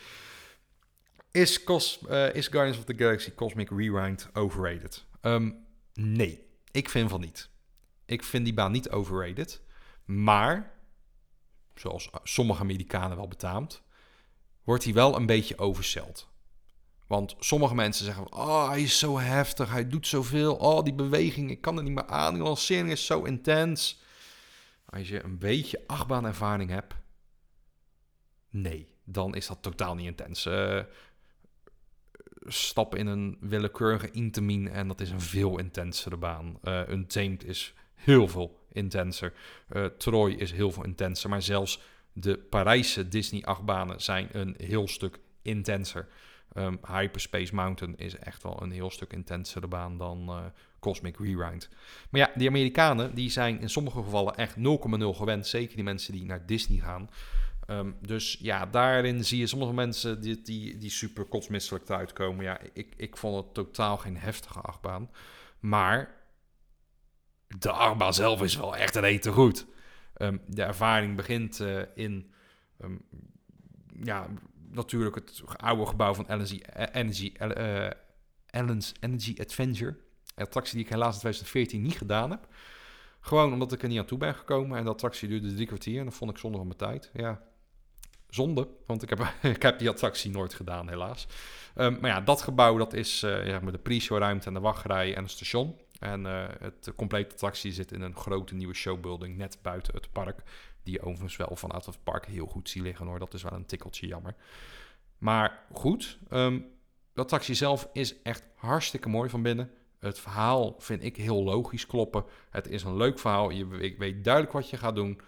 Is, Cos uh, is Guardians of the Galaxy Cosmic Rewind overrated? Um, nee, ik vind van niet. Ik vind die baan niet overrated. Maar, zoals sommige Amerikanen wel betaamt, wordt hij wel een beetje overseld. Want sommige mensen zeggen: Oh, hij is zo heftig, hij doet zoveel. Oh, die beweging, ik kan er niet meer aan. Die lancering is zo intens. Als je een beetje achtbaanervaring hebt, nee, dan is dat totaal niet intens. Uh, stap in een willekeurige Intamin en dat is een veel intensere baan. Uh, Untamed is heel veel intenser. Uh, Troy is heel veel intenser. Maar zelfs de Parijse Disney-achtbanen zijn een heel stuk intenser. Um, Hyperspace Mountain is echt wel een heel stuk intensere baan dan uh, Cosmic Rewind. Maar ja, die Amerikanen die zijn in sommige gevallen echt 0,0 gewend. Zeker die mensen die naar Disney gaan. Um, dus ja, daarin zie je sommige mensen die, die, die super kotsmisselijk eruit komen. Ja, ik, ik vond het totaal geen heftige achtbaan. Maar de achtbaan zelf is wel echt een eten goed. Um, de ervaring begint uh, in... Ja, natuurlijk het oude gebouw van Energy, Energy, uh, Energy Adventure. Een attractie die ik helaas in 2014 niet gedaan heb. Gewoon omdat ik er niet aan toe ben gekomen. En de attractie duurde drie kwartier. En dat vond ik zonde van mijn tijd. Ja, zonde. Want ik heb, ik heb die attractie nooit gedaan, helaas. Um, maar ja, dat gebouw dat is ja, met de pre-show ruimte en de wachtrij en het station. En uh, het complete attractie zit in een grote nieuwe showbuilding net buiten het park. Die je overigens wel vanuit het park heel goed ziet liggen hoor. Dat is wel een tikkeltje jammer. Maar goed, um, de attractie zelf is echt hartstikke mooi van binnen. Het verhaal vind ik heel logisch kloppen. Het is een leuk verhaal. Je, weet duidelijk wat je gaat doen.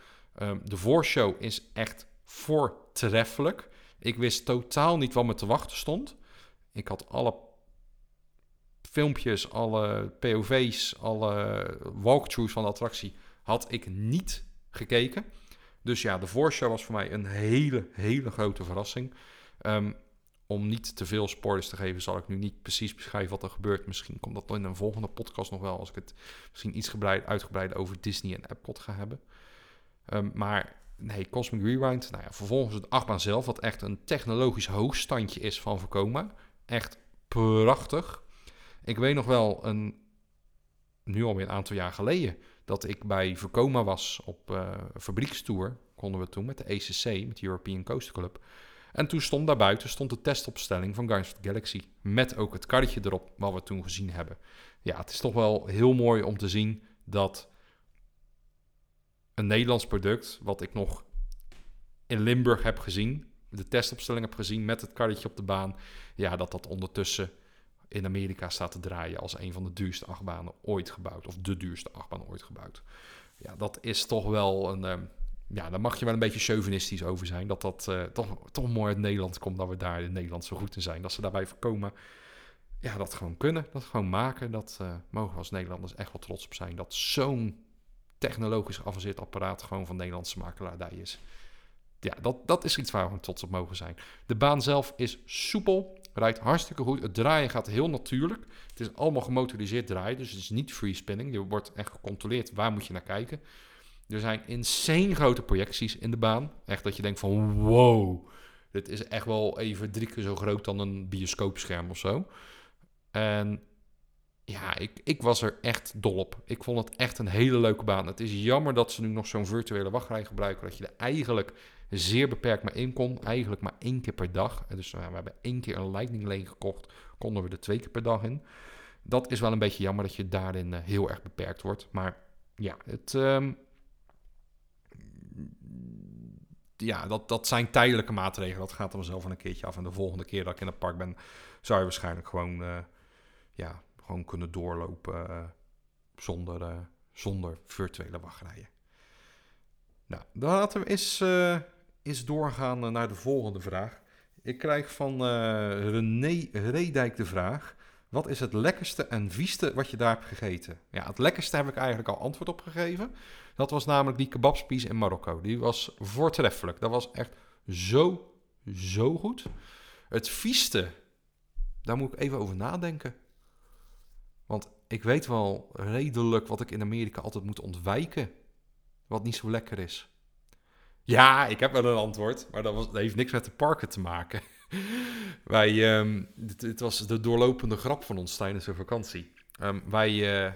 Um, de voorshow is echt voortreffelijk. Ik wist totaal niet wat me te wachten stond. Ik had alle filmpjes, alle POV's, alle walkthroughs van de attractie had ik niet gekeken. Dus ja, de voorshow was voor mij een hele, hele grote verrassing. Um, om niet te veel spoilers te geven, zal ik nu niet precies beschrijven wat er gebeurt. Misschien komt dat in een volgende podcast nog wel, als ik het misschien iets uitgebreid over Disney en Epcot ga hebben. Um, maar nee, Cosmic Rewind, nou ja, vervolgens het achtbaan zelf, wat echt een technologisch hoogstandje is van Vekoma. Echt prachtig. Ik weet nog wel, een, nu alweer een aantal jaar geleden, dat ik bij Vekoma was op uh, fabriekstour, konden we toen met de ECC, met de European Coast Club. En toen stond daar buiten stond de testopstelling van Guardians of Galaxy. Met ook het karretje erop, wat we toen gezien hebben. Ja, het is toch wel heel mooi om te zien dat een Nederlands product, wat ik nog in Limburg heb gezien, de testopstelling heb gezien met het karretje op de baan, ja, dat dat ondertussen in Amerika staat te draaien als een van de duurste achtbanen ooit gebouwd. Of de duurste achtbaan ooit gebouwd. Ja, dat is toch wel een. Uh, ja, daar mag je wel een beetje chauvinistisch over zijn. Dat dat uh, toch, toch mooi uit Nederland komt. Dat we daar in Nederland zo goed in zijn. Dat ze daarbij voorkomen. Ja, dat gewoon kunnen. Dat gewoon maken. Dat uh, mogen we als Nederlanders echt wel trots op zijn. Dat zo'n technologisch geavanceerd apparaat gewoon van Nederlandse makelaardij is. Ja, dat, dat is iets waar we trots op mogen zijn. De baan zelf is soepel, rijdt hartstikke goed. Het draaien gaat heel natuurlijk. Het is allemaal gemotoriseerd draaien, dus het is niet free spinning. Je wordt echt gecontroleerd waar moet je naar kijken. Er zijn insane grote projecties in de baan. Echt dat je denkt van wow, dit is echt wel even drie keer zo groot dan een bioscoopscherm of zo. En ja, ik, ik was er echt dol op. Ik vond het echt een hele leuke baan. Het is jammer dat ze nu nog zo'n virtuele wachtrij gebruiken. Dat je er eigenlijk zeer beperkt maar in kon. Eigenlijk maar één keer per dag. Dus we hebben één keer een Lightning Lane gekocht. Konden we er twee keer per dag in. Dat is wel een beetje jammer dat je daarin uh, heel erg beperkt wordt. Maar ja, het, um, ja dat, dat zijn tijdelijke maatregelen. Dat gaat er vanzelf een keertje af. En de volgende keer dat ik in het park ben, zou je waarschijnlijk gewoon, uh, ja, gewoon kunnen doorlopen uh, zonder, zonder virtuele wachtrijen. Nou, dan laten we eens doorgaan naar de volgende vraag. Ik krijg van René Redijk de vraag. Wat is het lekkerste en vieste wat je daar hebt gegeten? Ja, het lekkerste heb ik eigenlijk al antwoord op gegeven. Dat was namelijk die kebabspies in Marokko. Die was voortreffelijk. Dat was echt zo, zo goed. Het vieste, daar moet ik even over nadenken. Want ik weet wel redelijk wat ik in Amerika altijd moet ontwijken. Wat niet zo lekker is. Ja, ik heb wel een antwoord, maar dat, heeft niks met de parken te maken. wij, dit, dit, was de doorlopende grap van ons tijdens de vakantie. Um, wij uh,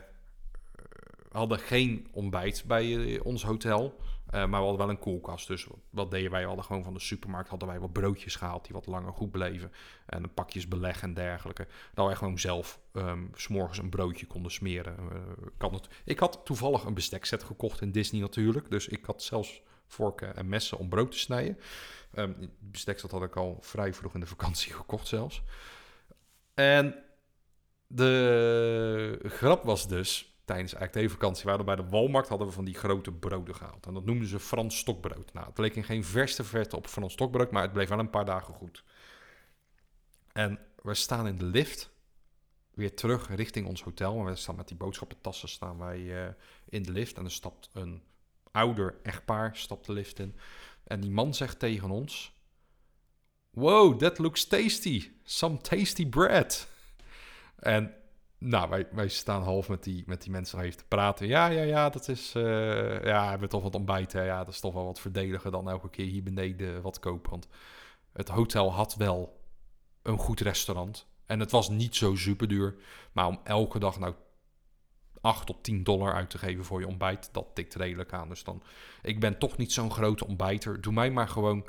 hadden geen ontbijt bij uh, ons hotel. Uh, maar we hadden wel een koelkast. Dus wat deden wij? We hadden gewoon van de supermarkt hadden wij wat broodjes gehaald die wat langer goed bleven. En een pakjes beleg en dergelijke. Dat wij gewoon zelf um, s'morgens een broodje konden smeren. kan het. Ik had toevallig een bestekset gekocht in Disney natuurlijk. Dus ik had zelfs vorken en messen om brood te snijden. Um, bestek dat had ik al vrij vroeg in de vakantie gekocht zelfs. En de grap was dus, tijdens eigenlijk de vakantie, waren bij de Walmarkt hadden we van die grote broden gehaald. En dat noemden ze Frans stokbrood. Nou, het leek in geen verste verte op Frans stokbrood, maar het bleef wel een paar dagen goed. En we staan in de lift, weer terug richting ons hotel. En we staan met die boodschappentassen staan wij uh, in de lift. En er stapt een ouder echtpaar, stapt de lift in. En die man zegt tegen ons: Wow, that looks tasty. Some tasty bread. En nou, wij, wij staan half met die, met die mensen even te praten. Ja, ja, ja, dat is. Uh, ja, we hebben toch wat ontbijten. Ja, dat is toch wel wat verdediger dan elke keer hier beneden wat kopen. Want het hotel had wel een goed restaurant. En het was niet zo super duur. Maar om elke dag nou 8 tot 10 dollar uit te geven voor je ontbijt, dat tikt redelijk aan. Dus dan, ik ben toch niet zo'n grote ontbijter. Doe mij maar gewoon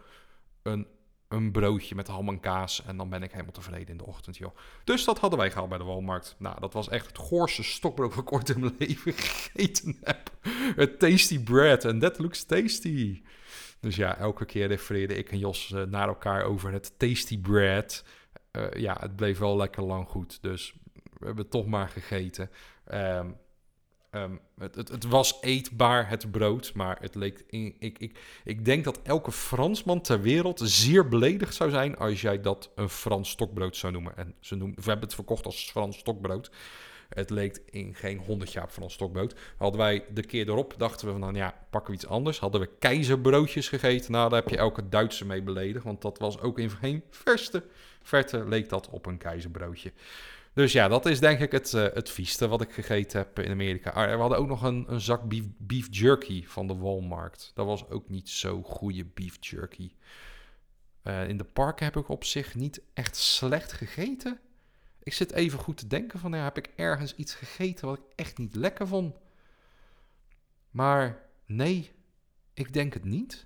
een, een broodje met ham en kaas en dan ben ik helemaal tevreden in de ochtend, joh. Dus dat hadden wij gehaald bij de Walmart. Nou, dat was echt het goorste stokbrood dat ik ooit in mijn leven gegeten heb. Het tasty bread en that looks tasty. Dus ja, elke keer refereerde ik en Jos uh, naar elkaar over het tasty bread. Uh, ja, het bleef wel lekker lang goed, dus we hebben toch maar gegeten. Um, um, het, het, het, was eetbaar, het brood, maar het leek. Ik, ik, ik denk dat elke Fransman ter wereld zeer beledigd zou zijn als jij dat een Frans stokbrood zou noemen. En ze we hebben het verkocht als Frans stokbrood. Het leek in geen honderd jaar Frans stokbrood. Hadden wij de keer erop, dachten we van, nou ja, pakken we iets anders. Hadden we keizerbroodjes gegeten. Nou, daar heb je elke Duitser mee beledigd. Want dat was ook in geen verste verte leek dat op een keizerbroodje. Dus ja, dat is denk ik het, uh, het vieste wat ik gegeten heb in Amerika. Ah, we hadden ook nog een, een zak beef, beef, jerky van de Walmart. Dat was ook niet zo goede beef jerky. Uh, in de parken heb ik op zich niet echt slecht gegeten. Ik zit even goed te denken van, heb ik ergens iets gegeten wat ik echt niet lekker vond? Maar nee, ik denk het niet.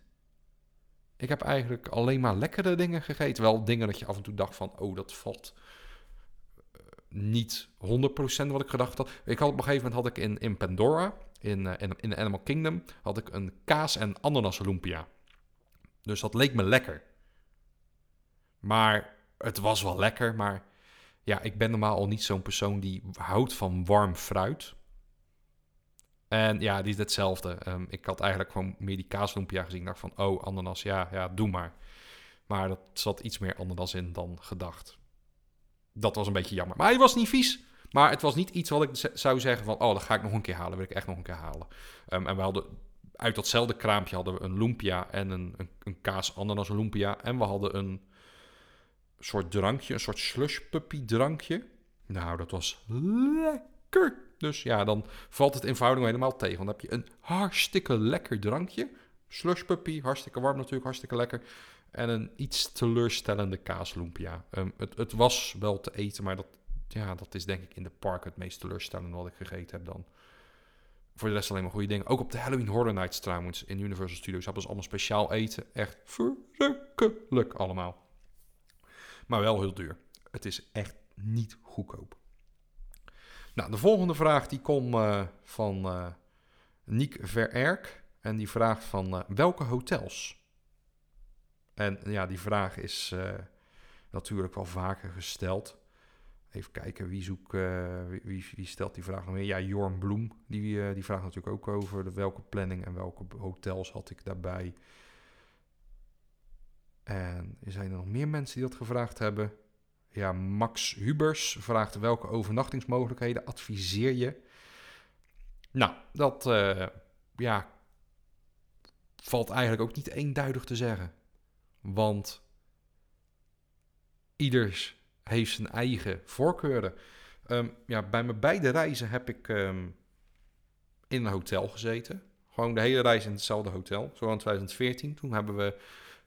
ik heb eigenlijk alleen maar lekkere dingen gegeten. Wel dingen dat je af en toe dacht van, oh, dat valt eh, niet 100% wat ik gedacht had. Ik had op een gegeven moment had ik in, in Pandora, in, in, in Animal Kingdom, had ik een kaas- en ananas lumpia. Dus dat leek me lekker. Maar het was wel lekker, maar ja, ik ben normaal al niet zo'n persoon die houdt van warm fruit. En ja, die is hetzelfde. Ehm, ik had eigenlijk gewoon meer die kaaslumpia gezien. Ik dacht van, oh, ananas, ja, ja, doe maar. Maar dat zat iets meer ananas in dan gedacht. Dat was een beetje jammer. Maar hij was niet vies. Maar het was niet iets wat ik zou zeggen van, oh, dat ga ik nog een keer halen. Wil ik echt nog een keer halen. Um, en we hadden, uit datzelfde kraampje hadden we een lumpia en een, een, een kaas ananas lumpia. En we hadden een soort drankje, een soort slush puppy drankje. Nou, dat was lekker. Dus ja, dan valt het in helemaal tegen. Want dan heb je een hartstikke lekker drankje. Slush puppy, hartstikke warm natuurlijk, hartstikke lekker. En een iets teleurstellende kaaslumpia. Um, het, het was wel te eten, maar dat, ja, dat is denk ik in de park het meest teleurstellende wat ik gegeten heb dan. Voor de rest alleen maar goede dingen. Ook op de Halloween Horror Nights trouwens in Universal Studios hebben ze allemaal speciaal eten. Echt verrukkelijk allemaal. Maar wel heel duur. Het is echt niet goedkoop. Nou, de volgende vraag die komt uh, van uh, Niek Vererk. En die vraagt van uh, welke hotels? En ja, die vraag is natuurlijk wel vaker gesteld. Even kijken, wie, zoek, wie, wie, wie, stelt die vraag nog meer? Ja, Jorn Bloem, die, die vraagt natuurlijk ook over de, welke planning en welke hotels had ik daarbij. En zijn er nog meer mensen die dat gevraagd hebben. Ja, Max Hubers vraagt welke overnachtingsmogelijkheden adviseer je? Nou, dat ja, valt eigenlijk ook niet eenduidig te zeggen. Want ieders heeft zijn eigen voorkeuren. Um, ja, bij mijn beide reizen heb ik um, in een hotel gezeten. Gewoon de hele reis in hetzelfde hotel. Zo in 2014. Toen hebben we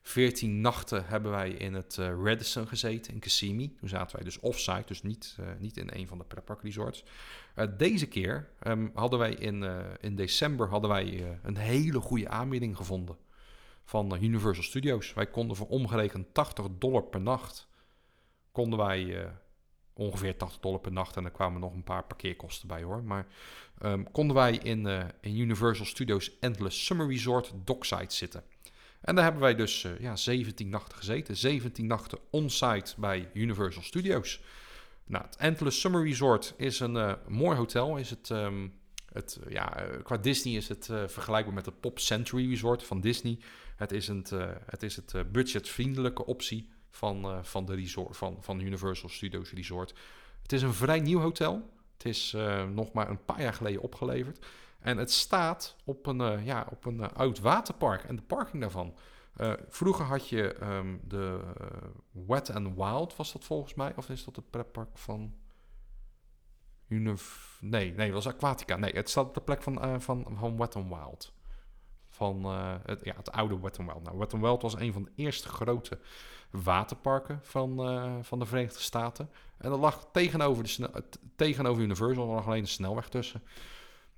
14 nachten hebben wij in het uh, Radisson gezeten in Kissimmee. Toen zaten wij dus offsite, dus niet, uh, niet in een van de pretpark resorts. Uh, deze keer um, hadden wij in, in december hadden wij, een hele goede aanbieding gevonden van Universal Studios. Wij konden voor omgerekend 80 dollar per nacht, konden wij ongeveer 80 dollar per nacht en er kwamen nog een paar parkeerkosten bij hoor. Maar um, konden wij in, in Universal Studios Endless Summer Resort Dockside zitten. En daar hebben wij dus uh, ja, 17 nachten gezeten. 17 nachten on-site bij Universal Studios. Nou, het Endless Summer Resort is een uh, mooi hotel. Is het, um, het, uh, ja, qua Disney is het vergelijkbaar met het Pop Century Resort van Disney. Het is, een, het, is het budgetvriendelijke optie van, van, de resort, van, van Universal Studios Resort. Het is een vrij nieuw hotel. Het is nog maar een paar jaar geleden opgeleverd. En het staat op een, ja, op een oud waterpark en de parking daarvan. Vroeger had je um, de Wet and Wild, was dat volgens mij? Of is dat het pretpark van... Unif nee, nee, dat was Aquatica. Nee, het staat op de plek van, van, van Wet and Wild. Van het, ja, het oude Wet Wild. Nou, Wet Wild was een van de eerste grote waterparken van, van de Verenigde Staten. En dat lag tegenover, de tegenover Universal, er lag alleen een snelweg tussen.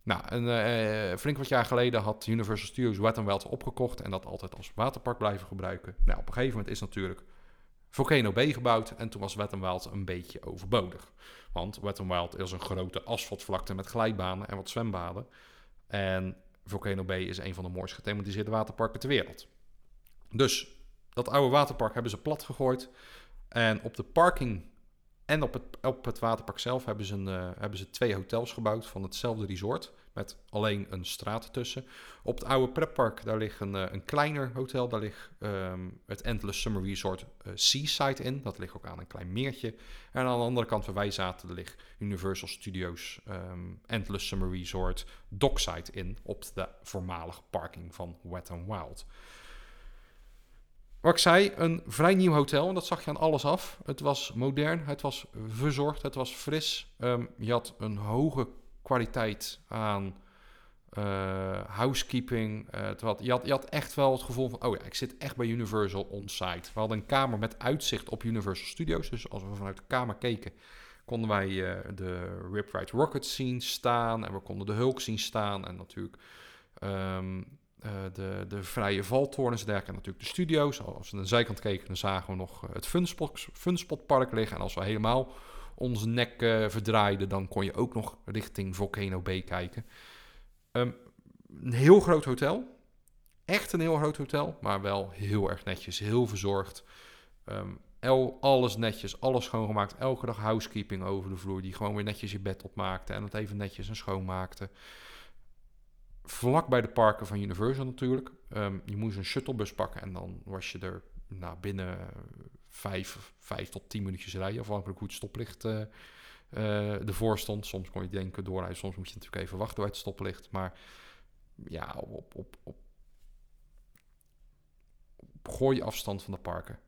Nou, een uh, flink wat jaar geleden had Universal Studios Wet n opgekocht en dat altijd als waterpark blijven gebruiken. Nou, op een gegeven moment is natuurlijk Volcano B gebouwd en toen was Wet Wild een beetje overbodig. Want Wet Wild is een grote asfaltvlakte met glijbanen en wat zwembaden. En Volcano B is een van de mooist gethematiseerde waterparken ter wereld. Dus dat oude waterpark hebben ze plat gegooid. En op de parking en op het, op het waterpark zelf hebben ze, een, uh, hebben ze twee hotels gebouwd van hetzelfde resort. Met alleen een straat tussen. Op het oude pretpark daar ligt een, uh, een kleiner hotel. Daar ligt um, het Endless Summer Resort uh, Seaside in. Dat ligt ook aan een klein meertje. En aan de andere kant waar wij zaten, er ligt Universal Studios um, Endless Summer Resort Dockside in. Op de voormalige parking van Wet n Wild. Wat ik zei, een vrij nieuw hotel. En dat zag je aan alles af. Het was modern, het was verzorgd, het was fris. Um, je had een hoge kwaliteit aan uh, housekeeping. Uh, had, je, had, je had echt wel het gevoel van... oh ja, ik zit echt bij Universal on-site. We hadden een kamer met uitzicht op Universal Studios. Dus als we vanuit de kamer keken... konden wij uh, de Rip Ride Rocket zien staan... en we konden de Hulk zien staan. En natuurlijk... Um, de, de vrije valtorens, daar en natuurlijk de studio's. Als we naar de zijkant keken, dan zagen we nog het Funspot, Funspotpark liggen. En als we helemaal onze nek verdraaiden, dan kon je ook nog richting Volcano Bay kijken. Um, een heel groot hotel. Echt een heel groot hotel, maar wel heel erg netjes, heel verzorgd. Um, alles netjes, alles schoongemaakt. Elke dag housekeeping over de vloer, die gewoon weer netjes je bed opmaakte en het even netjes en schoonmaakte. Vlak bij de parken van Universal natuurlijk. Um, je moest een shuttlebus pakken en dan was je er nou, binnen vijf, vijf tot tien minuutjes rijden, afhankelijk hoe het stoplicht uh, uh, ervoor stond. Soms kon je denken doorrijden, soms moet je natuurlijk even wachten bij het stoplicht. Maar ja, op, op, op, gooi afstand van de parken.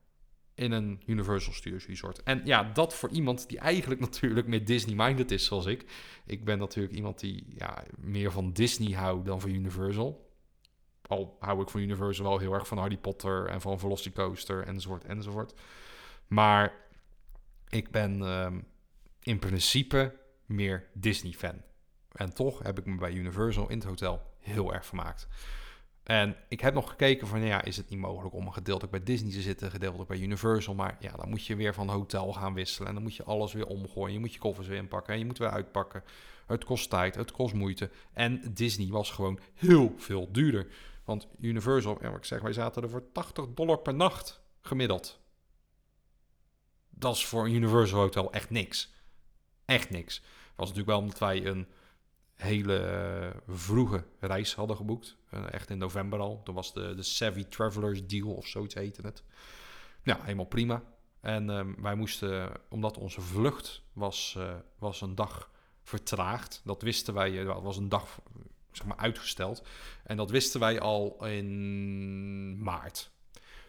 In een Universal Studios Resort. En ja, dat voor iemand die eigenlijk natuurlijk met Disney-minded is, zoals ik. Ik ben natuurlijk iemand die ja, meer van Disney houdt dan van Universal. Al hou ik van Universal wel heel erg van Harry Potter en van Velocicoaster enzovoort enzovoort. Maar ik ben um, in principe meer Disney-fan. En toch heb ik me bij Universal in het hotel heel erg vermaakt. En ik heb nog gekeken van, ja, is het niet mogelijk om een gedeeltelijk bij Disney te zitten, gedeeltelijk bij Universal. Maar ja, dan moet je weer van hotel gaan wisselen en dan moet je alles weer omgooien. Je moet je koffers weer inpakken en je moet weer uitpakken. Het kost tijd, het kost moeite. En Disney was gewoon heel veel duurder. Want Universal, ja, wat ik zeg, wij zaten er voor 80 dollar per nacht gemiddeld. Dat is voor een Universal Hotel echt niks. Echt niks. Was natuurlijk wel omdat wij een hele eh, vroege reis hadden geboekt. Uh, echt in november al. Toen was de, de Savvy Travelers Deal of zoiets heette het. Ja, helemaal prima. En um, wij moesten, omdat onze vlucht was, uh, was een dag vertraagd. Dat wisten wij, het was een dag zeg maar, uitgesteld. En dat wisten wij al in maart.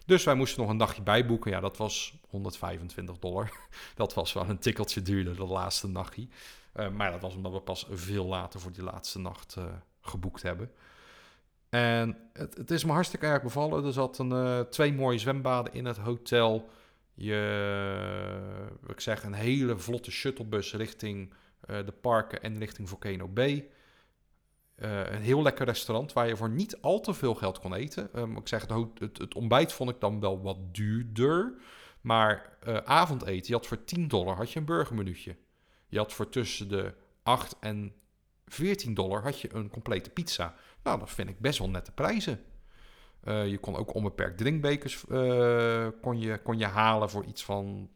Dus wij moesten nog een dagje bijboeken. Ja, dat was 125 dollar. Dat was wel een tikkeltje duurder, de laatste nachtje. Uh, maar dat was omdat we pas veel later voor die laatste nacht uh, geboekt hebben. En het, het, is me hartstikke erg bevallen. Er zat een, uh, twee mooie zwembaden in het hotel. Je, ik zeg, een hele vlotte shuttlebus richting de parken en richting Volcano Bay. Een heel lekker restaurant waar je voor niet al te veel geld kon eten. Um, ik zeg, het, het, het, ontbijt vond ik dan wel wat duurder. Maar avondeten, je had voor 10 dollar had je een burgermenuutje. Je had voor tussen de 8 en 14 dollar had je een complete pizza. Nou, dat vind ik best wel nette prijzen. Uh, je kon ook onbeperkt drinkbekers kon je, kon je halen voor iets van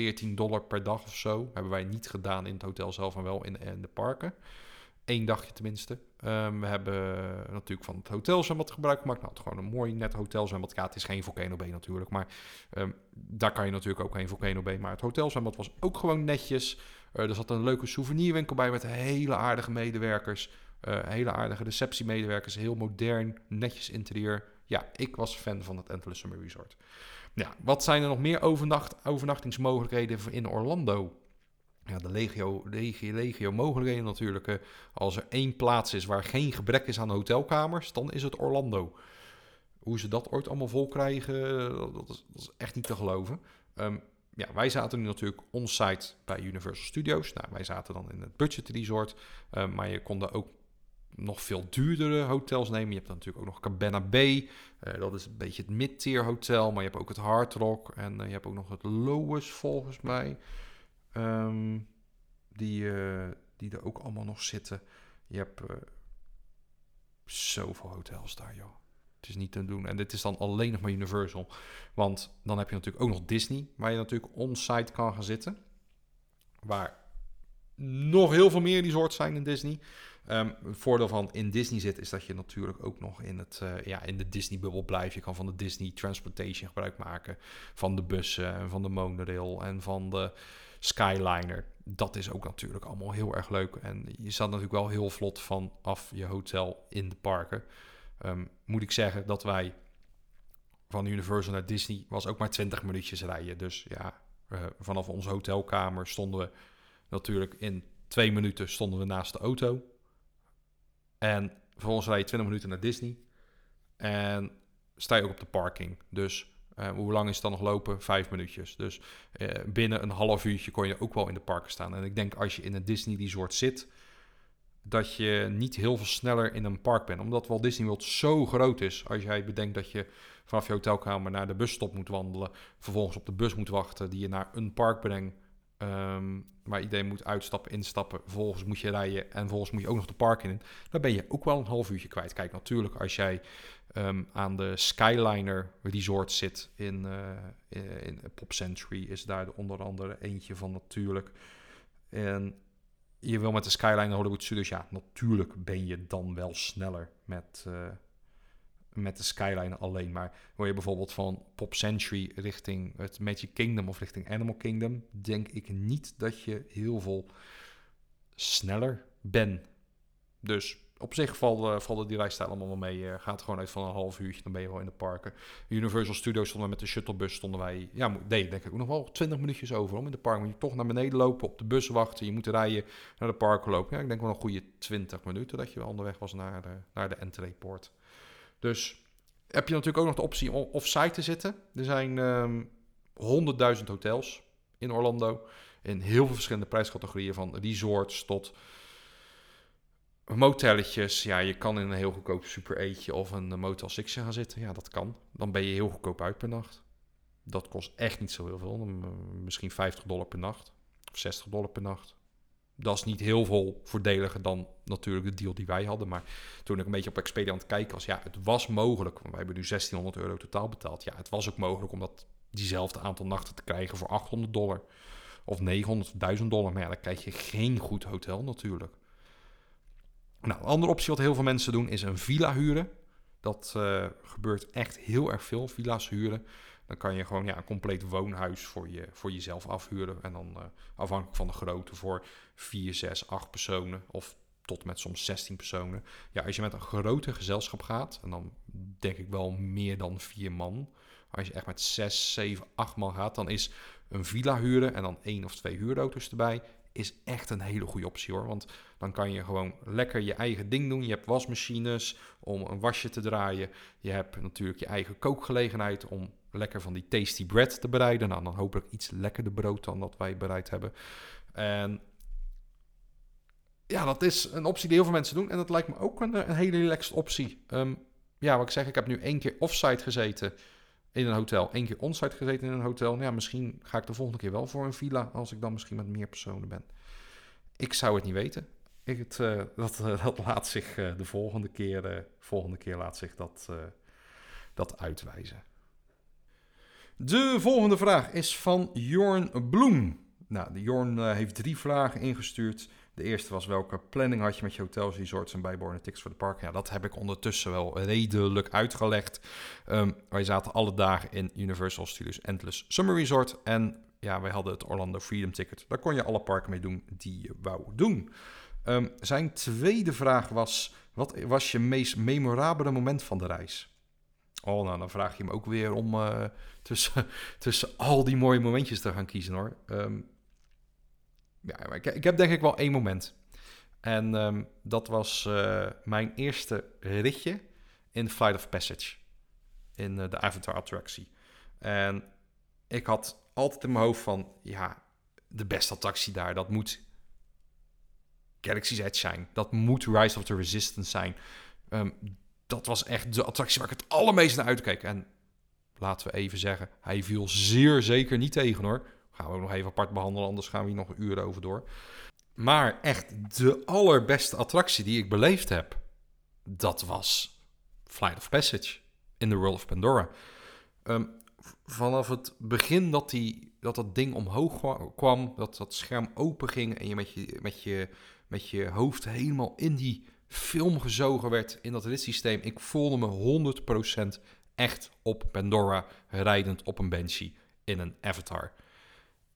14 dollar per dag of zo. Hebben wij niet gedaan in het hotel zelf, maar wel in, in de parken. Eén dagje tenminste. Um, we hebben natuurlijk van het hotelzwembad gebruik gemaakt. Nou, het gewoon een mooi net hotelzwembad. Ja, het is geen Volcano B natuurlijk, maar um, daar kan je natuurlijk ook geen Volcano B. Maar het hotelzwembad was ook gewoon netjes. Uh, er zat een leuke souvenirwinkel bij met hele aardige medewerkers. Uh, hele aardige receptiemedewerkers. Heel modern, netjes interieur. Ja, ik was fan van het Endless Summer Resort. Ja, wat zijn er nog meer overnacht, overnachtingsmogelijkheden in Orlando? ja, de legio, legio, mogelijkheden natuurlijk. Als er één plaats is waar geen gebrek is aan hotelkamers, dan is het Orlando. Hoe ze dat ooit allemaal vol krijgen, dat is, dat is echt niet te geloven. Um, ja, wij zaten nu natuurlijk on-site bij Universal Studios. Nou, wij zaten dan in het budget resort, um, maar je kon er ook nog veel duurdere hotels nemen. Je hebt dan natuurlijk ook nog Cabana Bay. Uh, dat is een beetje het mid-tier hotel. Maar je hebt ook het Hard Rock. En uh, je hebt ook nog het Lois volgens mij. Um, die, uh, die er ook allemaal nog zitten. Je hebt zoveel hotels daar, joh. Het is niet te doen. En dit is dan alleen nog maar Universal. Want dan heb je natuurlijk ook nog Disney, waar je natuurlijk on-site kan gaan zitten. Waar nog heel veel meer die soort zijn in Disney. Um, het voordeel van in Disney zit is dat je natuurlijk ook nog in, het, uh, ja, in de Disney-bubbel blijft. Je kan van de Disney Transportation gebruik maken. Van de bussen en van de monorail en van de Skyliner. Dat is ook natuurlijk allemaal heel erg leuk. En je staat natuurlijk wel heel vlot vanaf je hotel in de parken. Um, moet ik zeggen dat wij van Universal naar Disney was ook maar 20 minuutjes rijden. Dus ja, vanaf onze hotelkamer stonden we natuurlijk in twee minuten stonden we naast de auto. En vervolgens rij je 20 minuten naar Disney. En sta je ook op de parking. Dus uh, hoe lang is het dan nog lopen? Vijf minuutjes. Dus uh, binnen een half uurtje kon je ook wel in de parken staan. En ik denk als je in een Disney resort zit, dat je niet heel veel sneller in een park bent. Omdat Walt Disney World zo groot is. Als jij bedenkt dat je vanaf je hotelkamer naar de busstop moet wandelen. Vervolgens op de bus moet wachten die je naar een park brengt. Um, waar iedereen moet uitstappen, instappen. Vervolgens moet je rijden en vervolgens moet je ook nog de park in. Dan ben je ook wel een half uurtje kwijt. Kijk, natuurlijk als jij um, aan de Skyliner Resort zit in, uh, in Pop Century... is daar de onder andere eentje van natuurlijk. En je wil met de Skyliner Hollywood Studios... ja, natuurlijk ben je dan wel sneller met... Uh, met de skyline alleen. Maar wil je bijvoorbeeld van Pop Century richting het Magic Kingdom of richting Animal Kingdom, denk ik niet dat je heel veel sneller bent. Dus op zich valt, uh, vallen die rijstijl allemaal mee. Uh, gaat gewoon uit van een half uurtje, dan ben je wel in de parken. Universal Studios stonden we met de shuttlebus, stonden wij... Ja, nee, denk ik nog wel 20 minuutjes over om in de park. Moet je toch naar beneden lopen, op de bus wachten. Je moet rijden, naar de parken lopen. Ja, ik denk wel een goede 20 minuten dat je wel onderweg was naar de, naar de entreeport. Dus heb je natuurlijk ook nog de optie om off-site te zitten. Er zijn um, ehm, 100.000 hotels in Orlando. In heel veel verschillende prijscategorieën. Van resorts tot motelletjes. Ja, je kan in een heel goedkoop super eetje of een Motel 6 gaan zitten. Ja, dat kan. Dan ben je heel goedkoop uit per nacht. Dat kost echt niet zo heel veel. Misschien 50 dollar per nacht. Of 60 dollar per nacht dat is niet heel veel voordeliger dan natuurlijk de deal die wij hadden. Maar toen ik een beetje op Expedia aan het kijken was, ja, het was mogelijk. We hebben nu 1600 euro totaal betaald. Ja, het was ook mogelijk om dat diezelfde aantal nachten te krijgen voor 800 dollar. Of 900 1000 dollar. Maar dan krijg je geen goed hotel natuurlijk. Nou, een andere optie wat heel veel mensen doen is een villa huren. Dat uh, gebeurt echt heel erg veel, villa's huren. Dan kan je gewoon ja, een compleet woonhuis voor, je, voor jezelf afhuren. En dan uh, afhankelijk van de grootte voor 4, 6, 8 personen. Of tot met soms 16 personen. Ja, als je met een grote gezelschap gaat, en dan denk ik wel meer dan vier man. Als je echt met 6, 7, 8 man gaat, dan is een villa huren en dan één of twee huurauto's erbij. Is echt een hele goede optie hoor. Want dan kan je gewoon lekker je eigen ding doen. Je hebt wasmachines om een wasje te draaien. Je hebt natuurlijk je eigen kookgelegenheid om lekker van die tasty bread te bereiden. Nou, dan hopelijk iets lekkerder brood dan dat wij bereid hebben. En ja, dat is een optie die heel veel mensen doen. En dat lijkt me ook een, hele relaxed optie. Um, ja, wat ik zeg, ik heb nu één keer offsite gezeten in een hotel. één keer onsite gezeten in een hotel. Nou ja, misschien ga ik de volgende keer wel voor een villa. Als ik dan misschien met meer personen ben. Ik zou het niet weten. Ik het, dat, uh, dat laat zich uh, de volgende keer, volgende keer laat zich dat, dat uitwijzen. De volgende vraag is van Jorn Bloem. Nou, Jorn uh, heeft drie vragen ingestuurd. De eerste was welke planning had je met je hotels, resorts en bijbehorende tickets voor de park? Ja, dat heb ik ondertussen wel redelijk uitgelegd. Um, wij zaten alle dagen in Universal Studios Endless Summer Resort. En ja, wij hadden het Orlando Freedom Ticket. Daar kon je alle parken mee doen die je wou doen. Um, zijn tweede vraag was, wat was je meest memorabele moment van de reis? Oh, nou, dan vraag je hem ook weer om uh, tussen, tussen al die mooie momentjes te gaan kiezen hoor. Um, ja, ik, ik, heb denk ik wel één moment. En um, dat was uh, mijn eerste ritje in Flight of Passage. In uh, de Avatar-attractie. En ik had altijd in mijn hoofd van... Ja, de beste attractie daar, dat moet Galaxy's Edge zijn. Dat moet Rise of the Resistance zijn. Um, dat was echt de attractie waar ik het allermeest naar uitkeek. En laten we even zeggen, hij viel zeer zeker niet tegen hoor. Gaan we ook nog even apart behandelen, anders gaan we hier nog uur over door. Maar echt de allerbeste attractie die ik beleefd heb, dat was Flight of Passage in the World of Pandora. Um, vanaf het begin dat, die, dat dat ding omhoog kwam, dat dat scherm open ging en je met je, met je, met je hoofd helemaal in die film gezogen werd in dat ritssysteem. Ik voelde me 100% echt op Pandora, rijdend op een Banshee in een Avatar.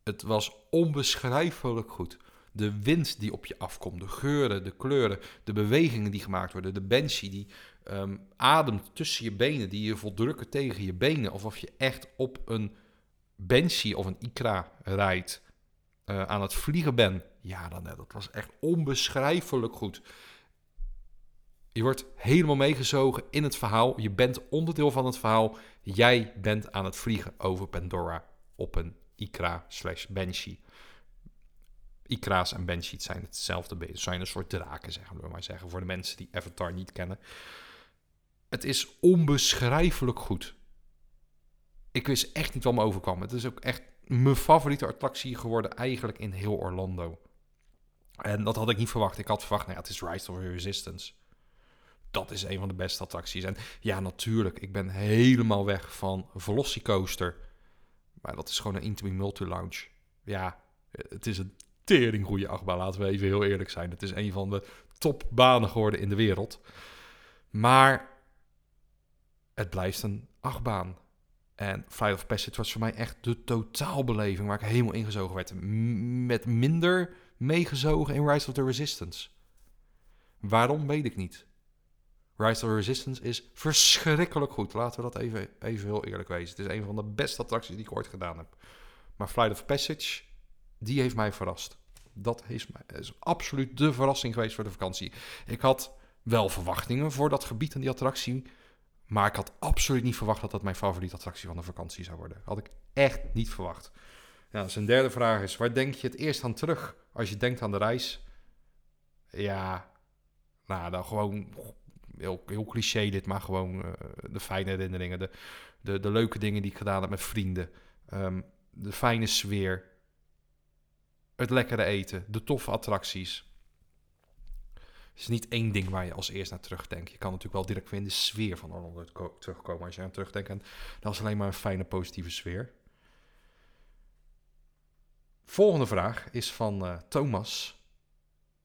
Het was onbeschrijfelijk goed. De wind die op je afkomt, de geuren, de kleuren, de bewegingen die gemaakt worden, de Banshee die um, ademt tussen je benen, die je voldrukken tegen je benen, alsof je echt op een Banshee of een Ikra rijdt, uh, aan het vliegen bent. Ja, dan, dat was echt onbeschrijfelijk goed. Je wordt helemaal meegezogen in het verhaal. Je bent onderdeel van het verhaal. Jij bent aan het vliegen over Pandora op een Ikra slash Banshee. Ikra's en Banshees zijn hetzelfde beest. zijn een soort draken, zeggen we maar zeggen. Voor de mensen die Avatar niet kennen. Het is onbeschrijfelijk goed. Ik wist echt niet wat me overkwam. Het is ook echt mijn favoriete attractie geworden eigenlijk in heel Orlando. En dat had ik niet verwacht. Ik had verwacht, nou ja, het is Rise of Resistance. Dat is een van de beste attracties. En ja, natuurlijk, ik ben helemaal weg van Velocicoaster. Maar dat is gewoon een Intimate Multi-Lounge. Ja, het is een tering goede achtbaan, laten we even heel eerlijk zijn. Het is een van de topbanen geworden in de wereld. Maar het blijft een achtbaan. En Flight of Passage was voor mij echt de totaalbeleving waar ik helemaal ingezogen werd. met minder meegezogen in Rise of the Resistance. Waarom, weet ik niet. Rise of Resistance is verschrikkelijk goed. Laten we dat even, even heel eerlijk wezen. Het is een van de beste attracties die ik ooit gedaan heb. Maar Flight of Passage, die heeft mij verrast. Dat is, is absoluut de verrassing geweest voor de vakantie. Ik had wel verwachtingen voor dat gebied en die attractie. Maar ik had absoluut niet verwacht dat dat mijn favoriete attractie van de vakantie zou worden. Had ik echt niet verwacht. Ja, zijn derde vraag is: waar denk je het eerst aan terug als je denkt aan de reis? Ja, nou, dan gewoon heel, heel cliché dit, maar gewoon uh, de fijne herinneringen. De, de, de leuke dingen die ik gedaan heb met vrienden. Um, de fijne sfeer. Het lekkere eten. De toffe attracties. Het is niet één ding waar je als eerst naar terugdenkt. Je kan natuurlijk wel direct weer in de sfeer van Orlando terugkomen als je aan terugdenkt. En dat is alleen maar een fijne, positieve sfeer. Volgende vraag is van uh, Thomas.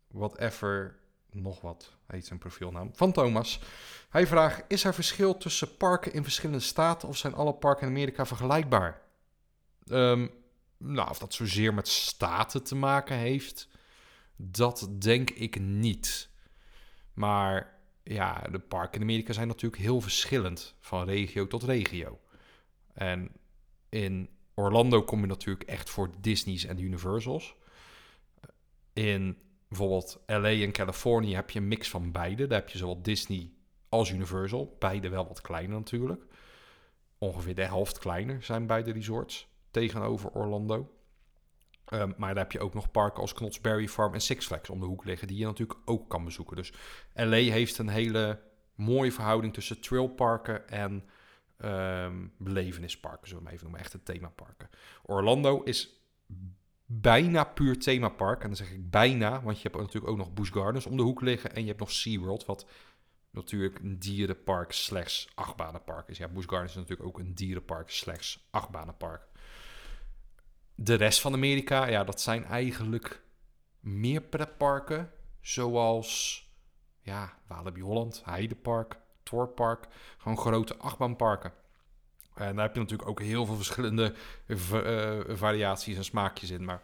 Whatever, nog wat heet zijn profielnaam. Van Thomas. Hij vraagt: Is er verschil tussen parken in verschillende staten of zijn alle parken in Amerika vergelijkbaar? Um, nou, of dat zozeer met staten te maken heeft, dat denk ik niet. Maar ja, de parken in Amerika zijn natuurlijk heel verschillend van regio tot regio. En in Orlando kom je natuurlijk echt voor Disney's en Universals. In bijvoorbeeld LA en Californië heb je een mix van beide. Daar heb je zowel Disney als Universal. Beide wel wat kleiner natuurlijk. Ongeveer de helft kleiner zijn beide resorts tegenover Orlando. Um, maar daar heb je ook nog parken als Knott's Farm en Six Flags om de hoek liggen, die je natuurlijk ook kan bezoeken. Dus LA heeft een hele mooie verhouding tussen trailparken en um, belevenisparken, zullen we maar even noemen, echte themaparken. Orlando is bijna puur themapark. En dan zeg ik bijna, want je hebt natuurlijk ook nog Busch Gardens om de hoek liggen. En je hebt nog SeaWorld, wat natuurlijk een dierenpark slash achtbanenpark is. Ja, Busch Gardens is natuurlijk ook een dierenpark slash achtbanenpark. De rest van Amerika, ja, dat zijn eigenlijk meer pretparken. Zoals, ja, Walibi Holland, Heidepark, Torpark. Gewoon grote achtbaanparken. En daar heb je natuurlijk ook heel veel verschillende uh, variaties en smaakjes in. Maar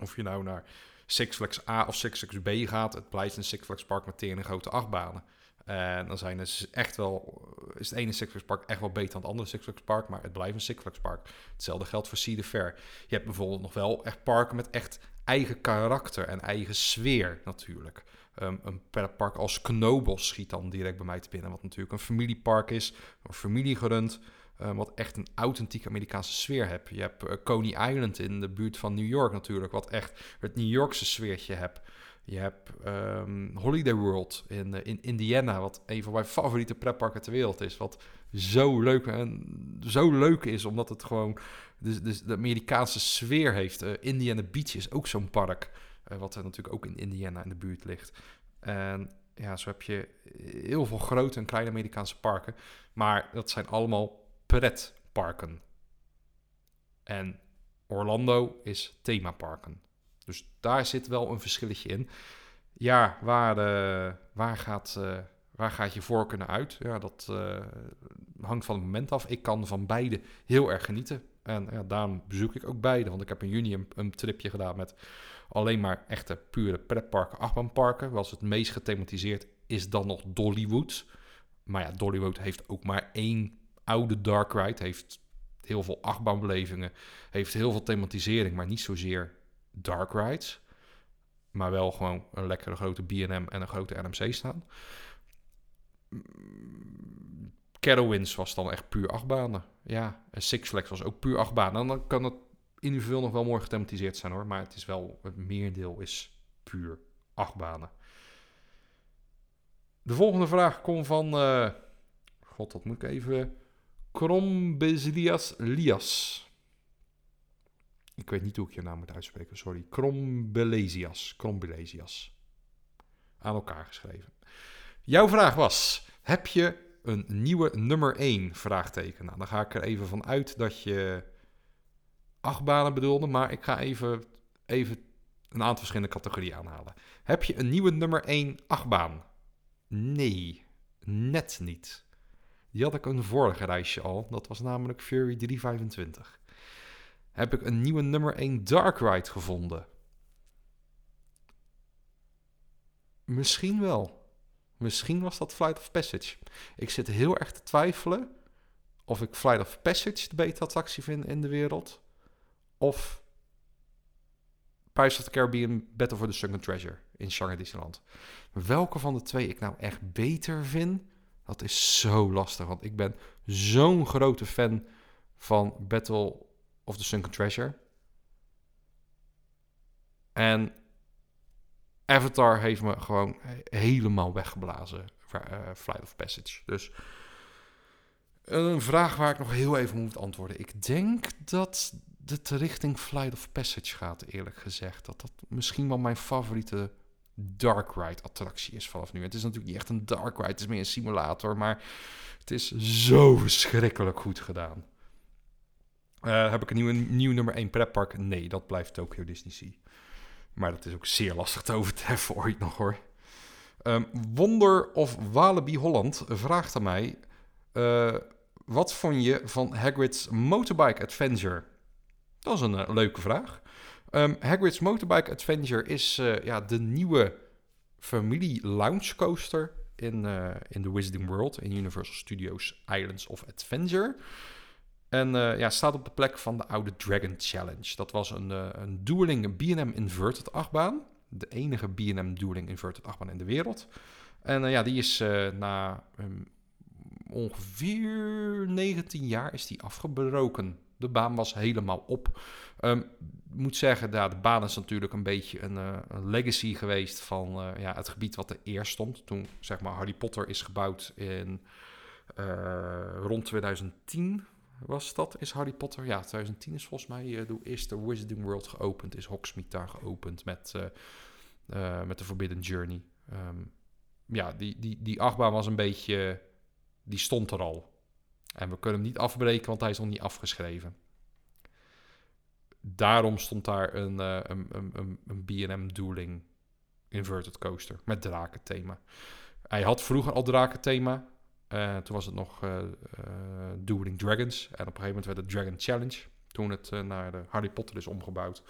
of je nou naar Six Flags A of Six Flags B gaat, het blijft een Six Flags Park met een grote achtbanen. En dan zijn het echt wel, is het ene Six Flags Park echt wel beter dan het andere Six Flags Park, maar het blijft een Six Flags Park. Hetzelfde geldt voor Cedar Fair. Je hebt bijvoorbeeld nog wel echt parken met echt eigen karakter en eigen sfeer natuurlijk. Um, een park als Knobels schiet dan direct bij mij te binnen, wat natuurlijk een familiepark is, een familiegerund. Uh, wat echt een authentieke Amerikaanse sfeer hebt. Je hebt uh, Coney Island in de buurt van New York natuurlijk, wat echt het New Yorkse sfeertje hebt. Je hebt um, Holiday World in, uh, in Indiana, wat een van mijn favoriete pretparken ter wereld is. Wat zo leuk, en zo leuk is, omdat het gewoon de, de, de Amerikaanse sfeer heeft. Indiana Beach is ook zo'n park, wat er natuurlijk ook in Indiana in de buurt ligt. En ja, zo heb je heel veel grote en kleine Amerikaanse parken. Maar dat zijn allemaal pretparken. En Orlando is themaparken. Dus daar zit wel een verschilletje in. Ja, waar, uh, waar, gaat, uh, waar gaat je voorkeur naar uit? Ja, dat uh, hangt van het moment af. Ik kan van beide heel erg genieten. En ja, daarom bezoek ik ook beide. Want ik heb in juni een, een tripje gedaan met alleen maar echte pure pretparken, achtbaanparken. Was het meest gethematiseerd is dan nog Dollywood. Maar ja, Dollywood heeft ook maar één oude Dark Ride. Heeft heel veel achtbaanbelevingen. Heeft heel veel thematisering, maar niet zozeer Dark Rides. Maar wel gewoon een lekkere grote B&M en een grote NMC staan. Carowinds was dan echt puur achtbanen. Ja, en Six Flags was ook puur achtbanen. En dan kan het individueel nog wel mooi gethematiseerd zijn hoor. Maar het is wel, het meerdeel is puur achtbanen. De volgende vraag komt van, uh, god dat moet ik even, Krombezilias Lias. Ik weet niet hoe ik je naam moet uitspreken, sorry. Krombelesias. Krombelesias. Aan elkaar geschreven. Jouw vraag was, heb je een nieuwe nummer 1? Vraagteken. Nou, dan ga ik er even van uit dat je acht banen bedoelde, maar ik ga even, even een aantal verschillende categorieën aanhalen. Heb je een nieuwe nummer 1 achtbaan? Nee, net niet. Die had ik een vorige reisje al. Dat was namelijk Fury 325. Heb ik een nieuwe nummer 1 Dark Ride gevonden? Misschien wel. Misschien was dat Flight of Passage. Ik zit heel erg te twijfelen of ik Flight of Passage de beta attractie vind in de wereld. Of Pirates of the Caribbean Battle for the Sunken Treasure in Shanghai Disneyland. Welke van de twee ik nou echt beter vind, dat is zo lastig. Want ik ben zo'n grote fan van Battle of the Sunken Treasure. En Avatar heeft me gewoon helemaal weggeblazen. Uh, Flight of Passage. Dus een vraag waar ik nog heel even moet antwoorden. Ik denk dat het richting Flight of Passage gaat, eerlijk gezegd. Dat dat misschien wel mijn favoriete dark ride attractie is vanaf nu. Het is natuurlijk niet echt een dark ride, het is meer een simulator, maar het is zo verschrikkelijk goed gedaan. Uh, heb ik een nieuwe, nieuw nummer 1 pretpark? Nee, dat blijft Tokyo Disney Sea. Maar dat is ook zeer lastig te overtreffen ooit nog hoor. Um, Wonder of Walibi Holland vraagt aan mij... Uh, wat vond je van Hagrid's Motorbike Adventure? Dat is een uh, leuke vraag. Um, Hagrid's Motorbike Adventure is uh, ja, de nieuwe familie launch coaster in, uh, in the Wizarding World in Universal Studios Islands of Adventure. En uh, ja, staat op de plek van de oude Dragon Challenge. Dat was een, een dueling B&M Inverted achtbaan. De enige B&M dueling Inverted achtbaan in de wereld. En ja, die is na um, ongeveer 19 jaar is die afgebroken. De baan was helemaal op. Um, moet zeggen, ja, de baan is natuurlijk een beetje een, uh, een legacy geweest van uh, ja, het gebied wat er eerst stond. Toen zeg maar Harry Potter is gebouwd in uh, rond 2010 was dat, is Harry Potter. Ja, 2010 is volgens mij de eerste Wizarding World geopend. Is Hogsmeade daar geopend met, met de Forbidden Journey. Um, ja, die, die, die achtbaan was een beetje, die stond er al. En we kunnen hem niet afbreken, want hij is nog niet afgeschreven. Daarom stond daar een, uh, een, een, een B&M Dueling Inverted Coaster met drakenthema. Hij had vroeger al drakenthema. Uh, toen was het nog uh, Dueling Dragons. En op een gegeven moment werd het Dragon Challenge. Toen het naar de Harry Potter is omgebouwd.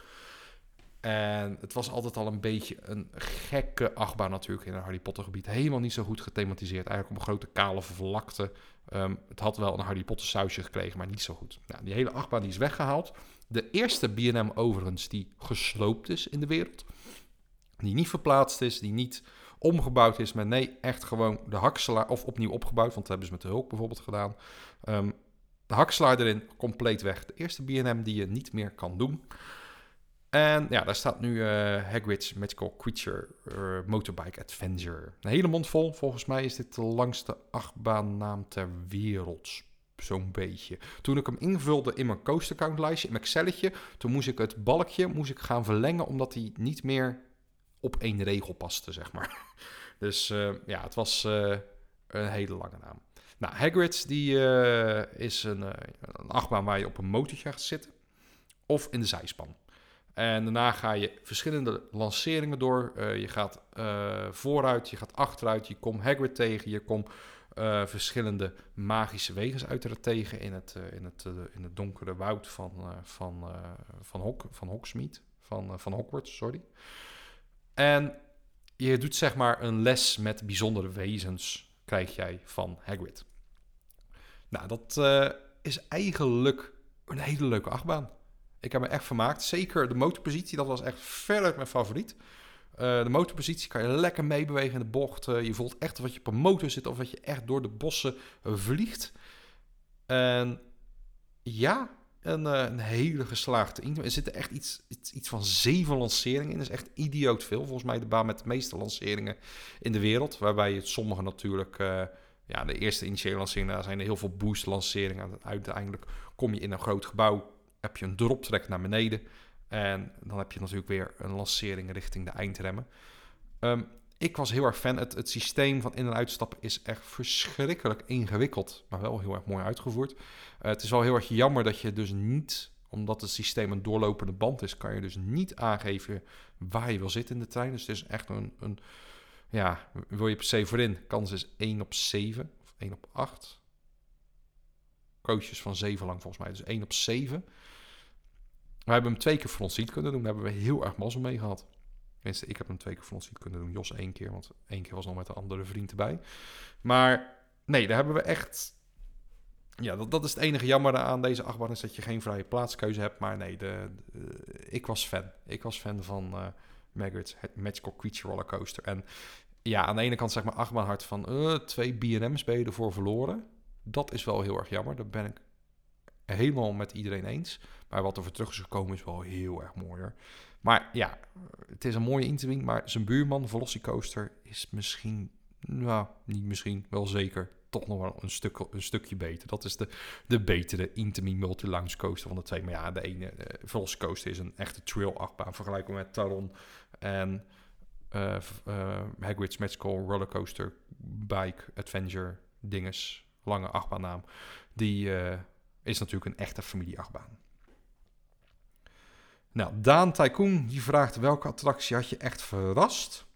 En het was altijd al een beetje een gekke achtbaan natuurlijk in het Harry Potter gebied. Helemaal niet zo goed gethematiseerd. Eigenlijk op een grote kale vlakte. Um, het had wel een Harry Potter sausje gekregen, maar niet zo goed. Nou, die hele achtbaan die is weggehaald. De eerste B&M overigens die gesloopt is in de wereld. Die niet verplaatst is, die niet omgebouwd is. Maar nee, echt gewoon de hakselaar, of opnieuw opgebouwd. Want dat hebben ze met de hulp bijvoorbeeld gedaan. Um, de hakselaar erin, compleet weg. De eerste B&M die je niet meer kan doen. En ja, daar staat nu uh, Hagrid's Magical Creature uh, Motorbike Adventure. Een hele mond vol. Volgens mij is dit de langste achtbaannaam ter wereld. Zo'n beetje. Toen ik hem invulde in mijn coaster count lijstje, in mijn Excelletje, toen moest ik het balkje moest ik gaan verlengen, omdat hij niet meer op één regel paste, zeg maar. Dus uh, ja, het was een hele lange naam. Nou, Hagrid's die is een, een achtbaan waar je op een motortje gaat zitten. Of in de zijspan. En daarna ga je verschillende lanceringen door. Uh, je gaat uh, vooruit, je gaat achteruit, je komt Hagrid tegen, je komt uh, verschillende magische wegen uiteraard tegen in het, in het, in het donkere woud van, van, van, Hok, van Hogsmeade, van, van Hogwarts, sorry. En je doet zeg maar een les met bijzondere wezens, krijg jij van Hagrid. Nou, dat is eigenlijk een hele leuke achtbaan. Ik heb me echt vermaakt. Zeker de motorpositie, dat was echt veruit mijn favoriet. Uh, de motorpositie kan je lekker meebewegen in de bocht. Uh, je voelt echt of je op een motor zit of dat je echt door de bossen vliegt. En ja, een, eh, een hele geslaagde Intamin. Er zitten echt iets, iets, iets van zeven lanceringen in. Dat is echt idioot veel. Volgens mij de baan met de meeste lanceringen in de wereld. Waarbij het sommige natuurlijk... eh, ja, de eerste initiële lanceringen, daar zijn er heel veel boost lanceringen. Uiteindelijk kom je in een groot gebouw, heb je een droptrek naar beneden. En dan heb je natuurlijk weer een lancering richting de eindremmen. Ehm, ik was heel erg fan. Het, het systeem van in- en uitstappen is echt verschrikkelijk ingewikkeld, maar wel heel erg mooi uitgevoerd. Eh, het is wel heel erg jammer dat je dus niet, omdat het systeem een doorlopende band is, kan je dus niet aangeven waar je wil zitten in de trein. Dus het is echt een, een ja, wil je per se voorin? Kans is 1 op 7 of 1 op 8. Coaches van 7 lang volgens mij, dus 1 op 7. We hebben hem twee keer front seat kunnen doen. Daar hebben we heel erg mazzel mee gehad. Tenminste, ik heb hem twee keer front seat kunnen doen. Jos één keer, want één keer was nog met een andere vriend erbij. Maar nee, daar hebben we echt... Ja, dat, dat is het enige jammer aan deze achtbaan, is dat je geen vrije plaatskeuze hebt. Maar nee, de, ik was fan. Ik was fan van Magritt's Magical Creature Roller Coaster. En ja, aan de ene kant zeg maar achtbaan hard van... eh, twee B&M's ben je ervoor verloren. Dat is wel heel erg jammer. Daar ben ik helemaal met iedereen eens. Maar wat er voor terug is gekomen is wel heel erg mooi hoor. Maar ja, het is een mooie Intamin, maar zijn buurman, Velocicoaster, is misschien, nou, niet misschien, wel zeker, toch nog wel een, stuk, een stukje beter. Dat is de, de betere Intamin Multi-Lounge Coaster van de twee. Maar ja, de ene, uh, Velocicoaster is een echte trail-achtbaan, vergelijkbaar met Taron en eh uh, Hagrid's Magical Rollercoaster Bike Adventure dinges, lange achtbaannaam. Die uh, is natuurlijk een echte familie-achtbaan. Nou, Daan Tycoon die vraagt welke attractie had je echt verrast?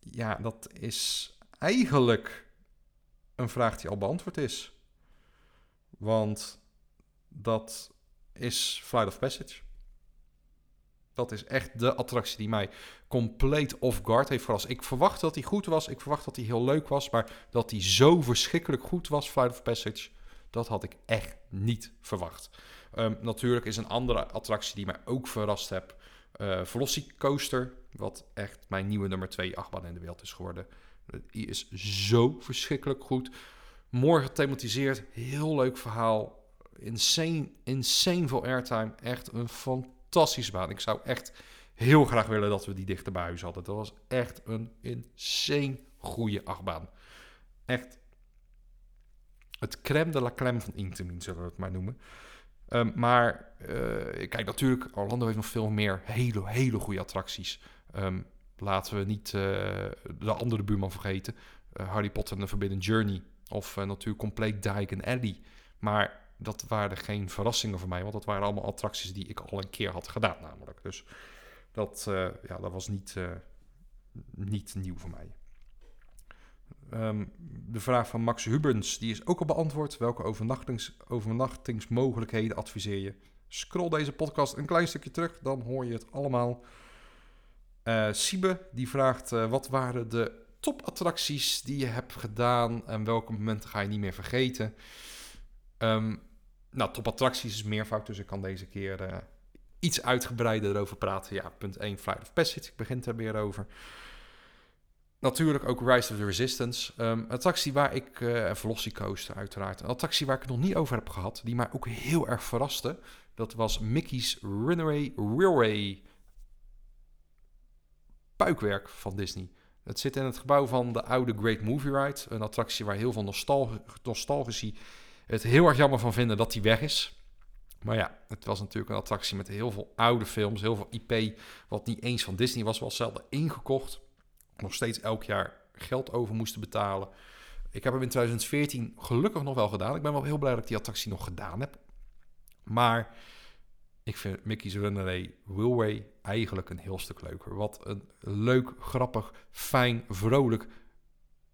Ja, dat is eigenlijk een vraag die al beantwoord is. Want dat is Flight of Passage. Dat is echt de attractie die mij compleet off guard heeft verrast. Ik verwacht dat hij goed was. Ik verwacht dat hij heel leuk was. Maar dat hij zo verschrikkelijk goed was, Flight of Passage, dat had ik echt niet verwacht. Um, natuurlijk is een andere attractie die mij ook verrast heb. Uh, Velocicoaster, wat echt mijn nieuwe nummer 2 achtbaan in de wereld is geworden. Die is zo verschrikkelijk goed. Mooi gethematiseerd, heel leuk verhaal. Insane, insane veel airtime. Echt een fantastische baan. Ik zou echt heel graag willen dat we die dichter bij huis hadden. Dat was echt een insane goede achtbaan. Echt het crème de la crème van Intamin, zullen we het maar noemen. Um, maar uh, kijk, natuurlijk, Orlando heeft nog veel meer hele, hele goede attracties. Um, laten we niet uh, de andere buurman vergeten. Uh, Harry Potter en de Forbidden Journey. Of natuurlijk compleet Diagon Alley. Maar dat waren geen verrassingen voor mij. Want dat waren allemaal attracties die ik al een keer had gedaan namelijk. Dus dat, ja, dat was niet, niet nieuw voor mij. Um, de vraag van Max Hubens, die is ook al beantwoord. Welke overnachtings, overnachtingsmogelijkheden adviseer je? Scroll deze podcast een klein stukje terug, dan hoor je het allemaal. Uh, Siebe, die vraagt, uh, wat waren de topattracties die je hebt gedaan en welke momenten ga je niet meer vergeten? Um, nou, topattracties is meervoud, dus ik kan deze keer uh, iets uitgebreider erover praten. Ja, punt 1, Flight of Passage, ik begin er weer over. Natuurlijk ook Rise of the Resistance. Um, een attractie waar ik, uh, en Velocicoaster uiteraard, een attractie waar ik het nog niet over heb gehad, die mij ook heel erg verraste. Dat was Mickey's Runaway Railway puikwerk van Disney. Het zit in het gebouw van de oude Great Movie Ride. Een attractie waar heel veel nostal nostalgici het heel erg jammer van vinden dat die weg is. Maar ja, het was natuurlijk een attractie met heel veel oude films, heel veel IP, wat niet eens van Disney was, wel zelden ingekocht nog steeds elk jaar geld over moesten betalen. Ik heb hem in 2014 gelukkig nog wel gedaan. Ik ben wel heel blij dat ik die attractie nog gedaan heb. Maar ik vind Mickey's Runaway Willway eigenlijk een heel stuk leuker. Wat een leuk, grappig, fijn, vrolijk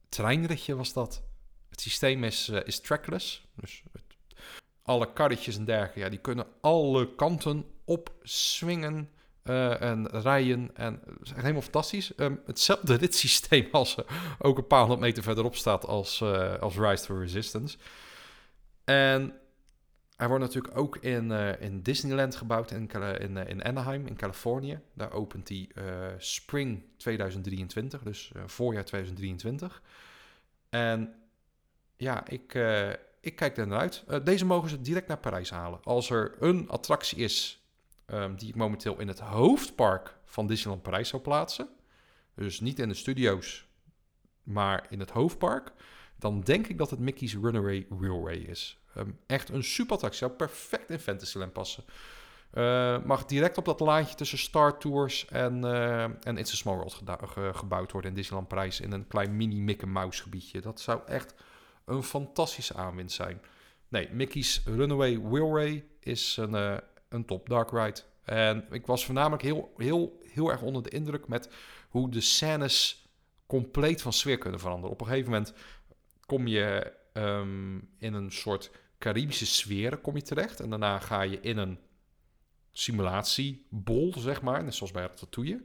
treinritje was dat. Het systeem is, uh, is trackless. Dus alle karretjes en dergelijke, ja, die kunnen alle kanten opswingen. Uh, en rijden. En is helemaal fantastisch. Um, hetzelfde ritssysteem als uh, ook een paar honderd meter verderop staat als, uh, als Rise to Resistance. En hij wordt natuurlijk ook in, in Disneyland gebouwd in, in, in Anaheim, in Californië. Daar opent hij spring 2023, dus voorjaar 2023. En ja, ik, ik kijk er naar uit. Eh, deze mogen ze direct naar Parijs halen. Als er een attractie is ehm, die ik momenteel in het hoofdpark van Disneyland Parijs zou plaatsen, dus niet in de studio's, maar in het hoofdpark, dan denk ik dat het Mickey's Runaway Railway is. Ehm, echt een super attractie, zou perfect in Fantasyland passen. Uh, mag direct op dat laantje tussen Star Tours en, uh, en It's a Small World gebouwd worden in Disneyland Parijs. In een klein mini Mickey Mouse gebiedje. Dat zou echt een fantastische aanwinst zijn. Nee, Mickey's Runaway Railway is een, uh, een top dark ride. En ik was voornamelijk heel, heel, heel erg onder de indruk met hoe de scènes compleet van sfeer kunnen veranderen. Op een gegeven moment kom je um, in een soort Caribische sfeer kom je terecht. En daarna ga je in een simulatiebol, zeg maar. Net zoals bij Ratatouille.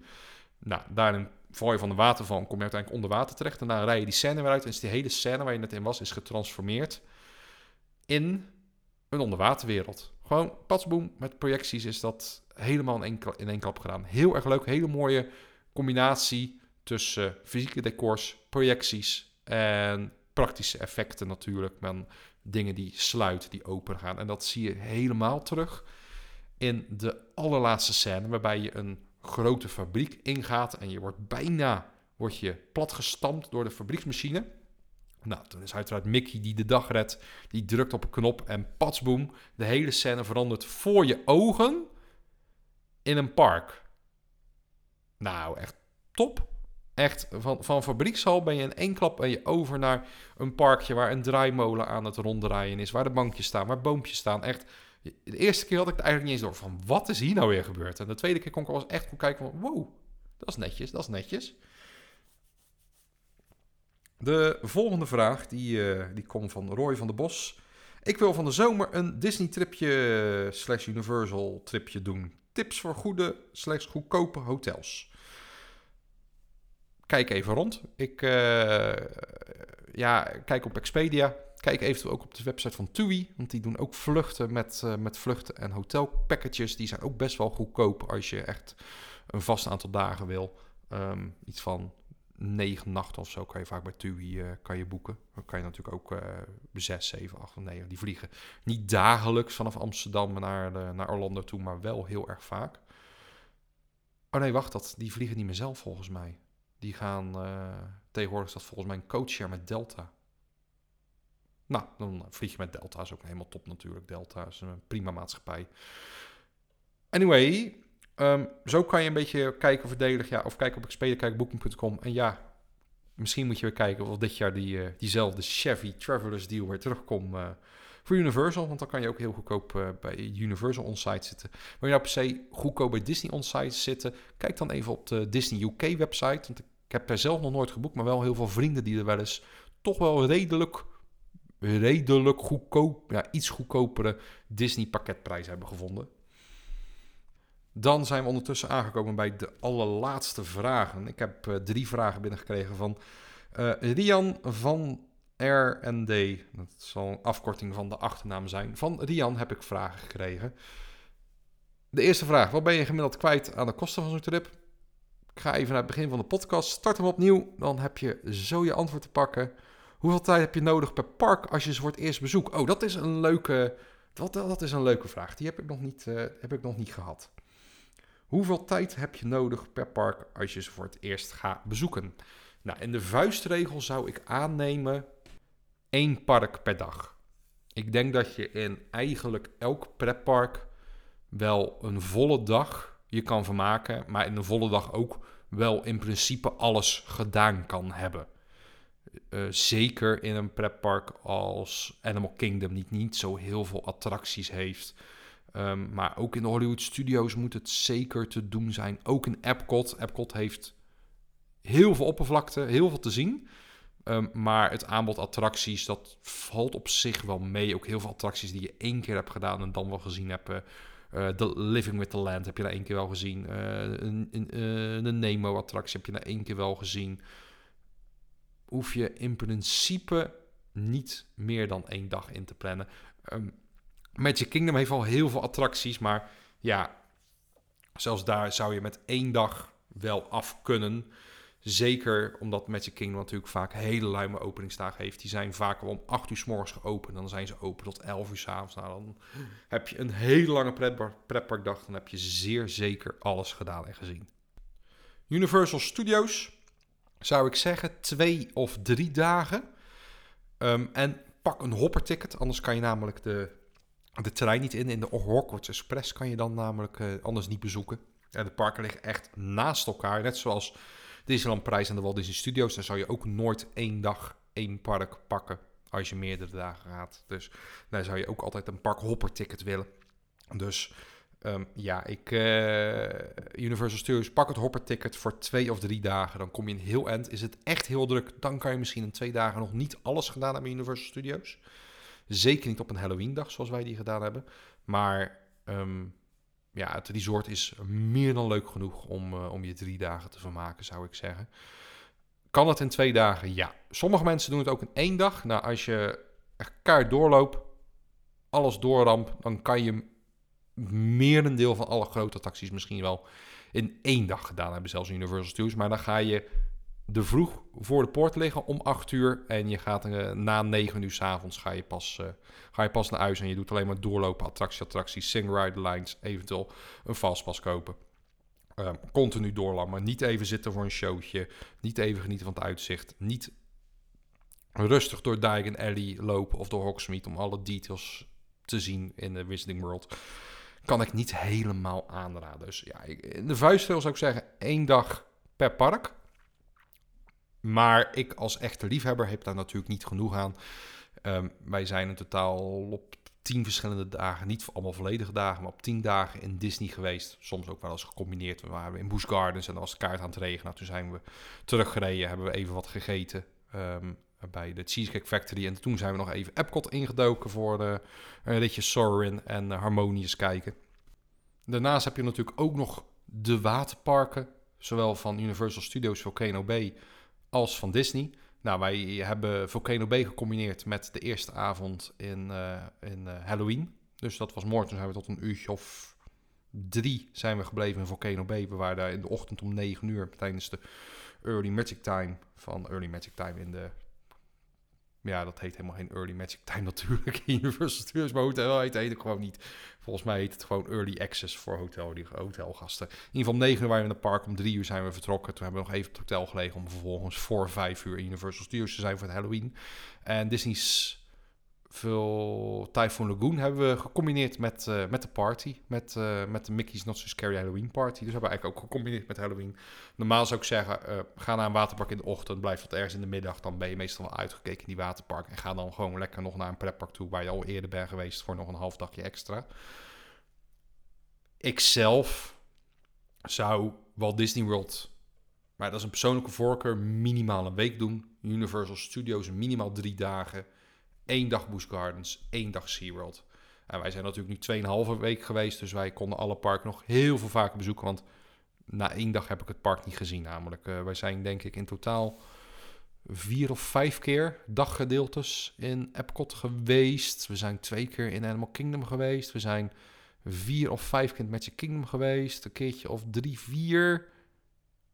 Nou, daarin val je van de waterval kom je uiteindelijk onder water terecht. Daarna rij je die scène weer uit. En is die hele scène waar je net in was, is getransformeerd in een onderwaterwereld. Gewoon patsboom met projecties is dat helemaal in één, in één klap gedaan. Heel erg leuk. Hele mooie combinatie tussen fysieke decors, projecties en praktische effecten natuurlijk. Met dingen die sluiten, die open gaan. En dat zie je helemaal terug in de allerlaatste scène, waarbij je een grote fabriek ingaat en je wordt bijna wordt je platgestampt door de fabrieksmachine. Nou, dan is uiteraard Mickey die de dag redt, die drukt op een knop en patsboom, de hele scène verandert voor je ogen in een park. Nou, echt top. Echt, van, van fabriekshal ben je in één klap ben je over naar een parkje waar een draaimolen aan het ronddraaien is, waar de bankjes staan, waar boompjes staan. Echt de eerste keer had ik het eigenlijk niet eens door van wat is hier nou weer gebeurd. En de tweede keer kon ik wel eens echt goed kijken van wow, dat is netjes, dat is netjes. De volgende vraag die, uh, die komt van Roy van der Bos. Ik wil van de zomer een Disney tripje slash Universal tripje doen. Tips voor goede slash goedkope hotels. Kijk even rond. Ik uh, ja, kijk op Expedia. Kijk eventueel ook op de website van TUI, want die doen ook vluchten met, uh, met vluchten en hotelpackages. Die zijn ook best wel goedkoop als je echt een vast aantal dagen wil. Um, iets van negen nachten of zo kan je vaak bij TUI uh, kan je boeken. Dan kan je natuurlijk ook uh, zes, zeven, acht of negen. Die vliegen niet dagelijks vanaf Amsterdam naar, de, naar Orlando toe, maar wel heel erg vaak. Oh nee, wacht, dat, die vliegen niet meer zelf volgens mij. Die gaan, tegenwoordig is dat volgens mij een coachshare met Delta. Nou, dan vlieg je met Delta, is ook helemaal top natuurlijk. Delta is een prima maatschappij. Anyway, um, zo kan je een beetje kijken verdedigen. Ja, of kijken op Expedia. En ja, misschien moet je weer kijken of dit jaar die, uh, diezelfde Chevy Travelers deal weer terugkomt uh, voor Universal. Want dan kan je ook heel goedkoop uh, bij Universal onsite zitten. Wil je nou per se goedkoop bij Disney onsite zitten? Kijk dan even op de Disney UK website. Want ik heb er zelf nog nooit geboekt, maar wel heel veel vrienden die er wel eens toch wel redelijk redelijk goedkoop, ja, iets goedkopere Disney pakketprijs hebben gevonden. Dan zijn we ondertussen aangekomen bij de allerlaatste vragen. Ik heb uh, drie vragen binnengekregen van uh, Rian van R&D. Dat zal een afkorting van de achternaam zijn. Van Rian heb ik vragen gekregen. De eerste vraag. Wat ben je gemiddeld kwijt aan de kosten van zo'n trip? Ik ga even naar het begin van de podcast. Start hem opnieuw. Dan heb je zo je antwoord te pakken. Hoeveel tijd heb je nodig per park als je ze voor het eerst bezoekt? Oh, dat is een leuke, dat, dat is een leuke vraag. Die heb ik, nog niet, uh, heb ik nog niet gehad. Hoeveel tijd heb je nodig per park als je ze voor het eerst gaat bezoeken? Nou, in de vuistregel zou ik aannemen één park per dag. Ik denk dat je in eigenlijk elk pretpark wel een volle dag je kan vermaken, maar in een volle dag ook wel in principe alles gedaan kan hebben. Uh, zeker in een pretpark als Animal Kingdom, niet, niet zo heel veel attracties heeft. Um, maar ook in de Hollywood Studios moet het zeker te doen zijn. Ook in Epcot. Epcot heeft heel veel oppervlakte, heel veel te zien. Um, maar het aanbod attracties, dat valt op zich wel mee. Ook heel veel attracties die je één keer hebt gedaan en dan wel gezien hebt. Uh, The Living with the Land heb je na één keer wel gezien. Uh, een, een, een Nemo-attractie heb je na één keer wel gezien hoef je in principe niet meer dan één dag in te plannen. Um, Magic Kingdom heeft al heel veel attracties, maar ja, zelfs daar zou je met één dag wel af kunnen. Zeker omdat Magic Kingdom natuurlijk vaak hele luime openingsdagen heeft. Die zijn vaak om 8 uur s morgens geopend. Dan zijn ze open tot 11 uur s avonds. Nou, dan heb je een hele lange pretparkdag. Dan heb je zeer zeker alles gedaan en gezien. Universal Studios zou ik zeggen twee of drie dagen. Ehm, en pak een hopperticket, anders kan je namelijk de, de trein niet in. In de Hogwarts Express kan je dan namelijk uh, anders niet bezoeken. En de parken liggen echt naast elkaar, net zoals Disneyland Prijs en de Walt Disney Studios. Dan zou je ook nooit één dag één park pakken als je meerdere dagen gaat. Dus daar zou je ook altijd een park hopperticket willen. Dus Ehm, ja, ik, uh, Universal Studios, pak het hopper-ticket voor twee of drie dagen. Dan kom je in heel eind. Is het echt heel druk, dan kan je misschien in twee dagen nog niet alles gedaan hebben in Universal Studios. Zeker niet op een Halloween-dag zoals wij die gedaan hebben. Maar ehm, ja, het resort is meer dan leuk genoeg om, uh, om je drie dagen te vermaken, zou ik zeggen. Kan het in twee dagen? Ja. Sommige mensen doen het ook in één dag. Nou, als je echt kaart doorloopt, alles doorramp, dan kan je merendeel van alle grote attracties misschien wel in één dag gedaan hebben, zelfs Universal Studios. Maar dan ga je de vroeg voor de poort liggen om 8 uur. En je gaat uh, na 9 uur s avonds ga je, pas, uh, ga je pas naar huis. En je doet alleen maar doorlopen, attractie, attracties, sing ride lines, eventueel een fastpass kopen. Uh, continu doorlammen. Niet even zitten voor een showtje. Niet even genieten van het uitzicht. Niet rustig door Diagon Alley lopen of door Hogsmeade om alle details te zien in de Wizarding World kan ik niet helemaal aanraden. Dus ja, in de vuistregel zou ik zeggen één dag per park. Maar ik als echte liefhebber heb daar natuurlijk niet genoeg aan. Ehm, wij zijn in totaal op tien verschillende dagen, niet allemaal volledige dagen, maar op tien dagen in Disney geweest. Soms ook wel eens gecombineerd. We waren in Busch Gardens en als de kaart aan het regenen. Nou, toen zijn we teruggereden, hebben we even wat gegeten. Um, bij de Cheesecake Factory. En toen zijn we nog even Epcot ingedoken voor de, een ritje Soarin en Harmonious kijken. Daarnaast heb je natuurlijk ook nog de waterparken, zowel van Universal Studios Volcano Bay als van Disney. Nou, wij hebben Volcano Bay gecombineerd met de eerste avond in, uh, in uh, Halloween. Dus dat was morgen, toen zijn we tot een uurtje of drie zijn we gebleven in Volcano Bay. We waren daar in de ochtend om 9 uur tijdens de Early Magic Time van Early Magic Time in de ja, dat heet helemaal geen Early Magic Time natuurlijk. Universal Studios, maar hotel heet, heet het gewoon niet. Volgens mij heet het gewoon Early Access voor hotel, die hotelgasten. In ieder geval om 9 uur waren we in het park, om 3 uur zijn we vertrokken. Toen hebben we nog even het hotel gelegen om vervolgens voor 5 uur in Universal Studios te zijn voor het Halloween. En Disney's veel Typhoon Lagoon hebben we gecombineerd met, uh, met de party. Met, uh, met de Mickey's Not So Scary Halloween Party. Dus hebben we eigenlijk ook gecombineerd met Halloween. Normaal zou ik zeggen, uh, ga naar een waterpark in de ochtend. Blijf wat ergens in de middag. Dan ben je meestal wel uitgekeken in die waterpark. En ga dan gewoon lekker nog naar een pretpark toe... waar je al eerder bent geweest voor nog een half dagje extra. Ik zelf zou Walt Disney World... maar dat is een persoonlijke voorkeur... minimaal een week doen. Universal Studios minimaal drie dagen één dag Busch Gardens, één dag SeaWorld. En wij zijn natuurlijk nu 2,5 week geweest, dus wij konden alle parken nog heel veel vaker bezoeken. Want na één dag heb ik het park niet gezien namelijk. Uh, wij zijn denk ik in totaal vier of vijf keer daggedeeltes in Epcot geweest. We zijn twee keer in Animal Kingdom geweest. We zijn vier of vijf keer in Magic Kingdom geweest. Een keertje of drie, vier.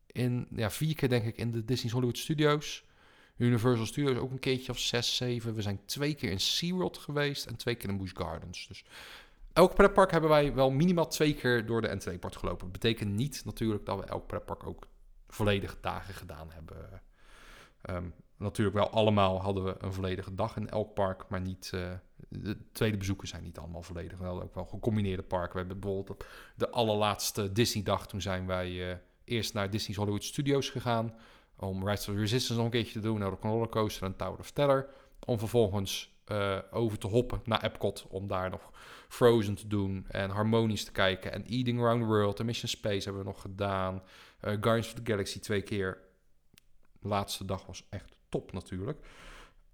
In, ja, vier keer denk ik in de Disney's Hollywood Studios. Universal Studios ook een keertje of 6, 7. We zijn twee keer in SeaWorld geweest en twee keer in Busch Gardens. Dus elk pretpark hebben wij wel minimaal twee keer door de entreeport gelopen. Dat betekent niet natuurlijk dat we elk pretpark ook volledig dagen gedaan hebben. Um, natuurlijk wel allemaal hadden we een volledige dag in elk park, maar niet... Uh, de tweede bezoeken zijn niet allemaal volledig. We hadden ook wel gecombineerde parken. We hebben bijvoorbeeld de allerlaatste Disney-dag, toen zijn wij uh, eerst naar Disney's Hollywood Studios gegaan om Rise of Resistance nog een keertje te doen, naar de Rollercoaster en Tower of Terror. Om vervolgens uh, over te hoppen naar Epcot, om daar nog Frozen te doen en Harmonies te kijken. En Eating Around the World en Mission Space hebben we nog gedaan. Uh, Guardians of the Galaxy twee keer. De laatste dag was echt top natuurlijk.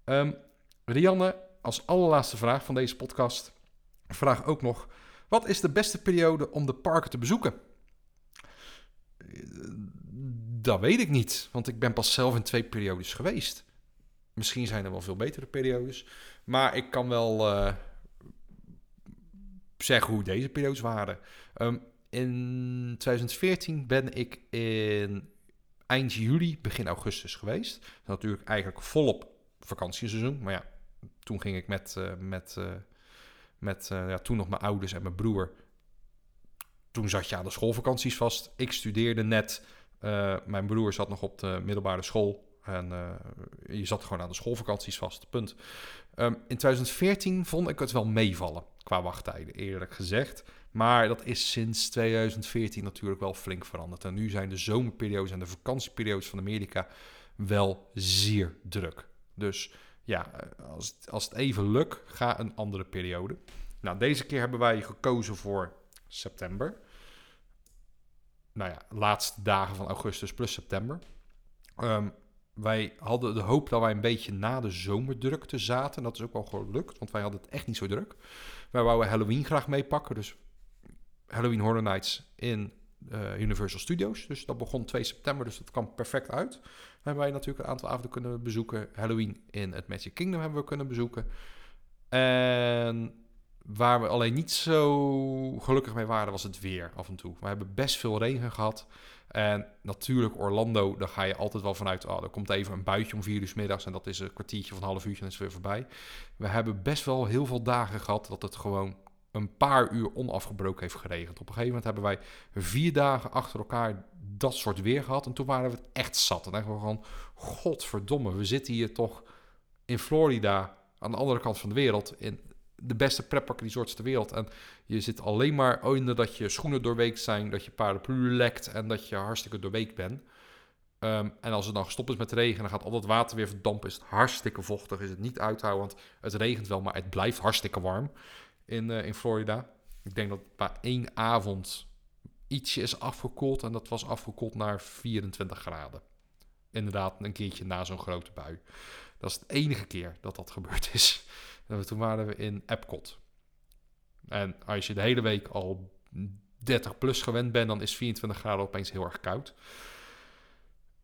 Um, Rianne, als allerlaatste vraag van deze podcast, vraag ook nog... Wat is de beste periode om de parken te bezoeken? Dat weet ik niet, want ik ben pas zelf in twee periodes geweest. Misschien zijn er wel veel betere periodes. Maar ik kan wel uh, zeggen hoe deze periodes waren. Um, in 2014 ben ik in eind juli, begin augustus geweest. Natuurlijk eigenlijk volop vakantieseizoen. Maar ja, toen ging ik met, uh, met, uh, met ja, toen nog mijn ouders en mijn broer. Toen zat je aan de schoolvakanties vast. Ik studeerde net. mijn broer zat nog op de middelbare school. En je zat gewoon aan de schoolvakanties vast. Punt. Um, in 2014 vond ik het wel meevallen qua wachttijden, eerlijk gezegd. Maar dat is sinds 2014 natuurlijk wel flink veranderd. En nu zijn de zomerperiodes en de vakantieperiodes van Amerika wel zeer druk. Dus ja, als als het even lukt, ga een andere periode. Nou, deze keer hebben wij gekozen voor september. Nou ja, laatste dagen van augustus plus september. Um, wij hadden de hoop dat wij een beetje na de zomerdrukte zaten. Dat is ook wel gelukt, want wij hadden het echt niet zo druk. Wij wouden Halloween graag meepakken, dus Halloween Horror Nights in uh, Universal Studios. Dus dat begon 2 september, dus dat kwam perfect uit. Hebben wij natuurlijk een aantal avonden kunnen bezoeken. Halloween in het Magic Kingdom hebben we kunnen bezoeken. En waar we alleen niet zo gelukkig mee waren, was het weer af en toe. We hebben best veel regen gehad. En natuurlijk Orlando, daar ga je altijd wel vanuit, oh, er komt even een buitje om vier uur middags en dat is een kwartiertje van een half uurtje en is weer voorbij. We hebben best wel heel veel dagen gehad dat het gewoon een paar uur onafgebroken heeft geregend. Op een gegeven moment hebben wij vier dagen achter elkaar dat soort weer gehad en toen waren we het echt zat. En dan we gewoon, godverdomme, we zitten hier toch in Florida aan de andere kant van de wereld in de beste pretpark resorts ter wereld. En je zit alleen maar onder dat je schoenen doorweekt zijn, dat je paraplu lekt en dat je hartstikke doorweekt bent. Um, en als het dan gestopt is met regen, dan gaat al dat water weer verdampen. Is het hartstikke vochtig, is het niet uithouden, want het regent wel, maar het blijft hartstikke warm in, uh, in Florida. Ik denk dat bij één avond ietsje is afgekoeld en dat was afgekoeld naar 24 graden. Inderdaad, een keertje na zo'n grote bui. Dat is de enige keer dat dat gebeurd is. En toen waren we in Epcot. En als je de hele week al 30 plus gewend bent, dan is 24 graden opeens heel erg koud.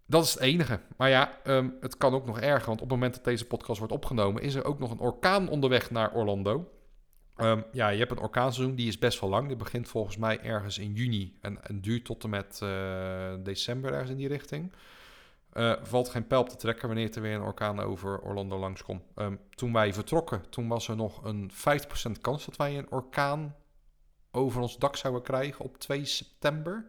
Dat is het enige. Maar ja, um, het kan ook nog erger. Want op het moment dat deze podcast wordt opgenomen, is er ook nog een orkaan onderweg naar Orlando. Um, ja, je hebt een orkaanseizoen, die is best wel lang. Die begint volgens mij ergens in juni en, en duurt tot en met uh, december ergens in die richting. Uh, valt geen pijl op te trekken wanneer er weer een orkaan over Orlando langskomt. Um, toen wij vertrokken, toen was er nog een 50% kans dat wij een orkaan over ons dak zouden krijgen op 2 september.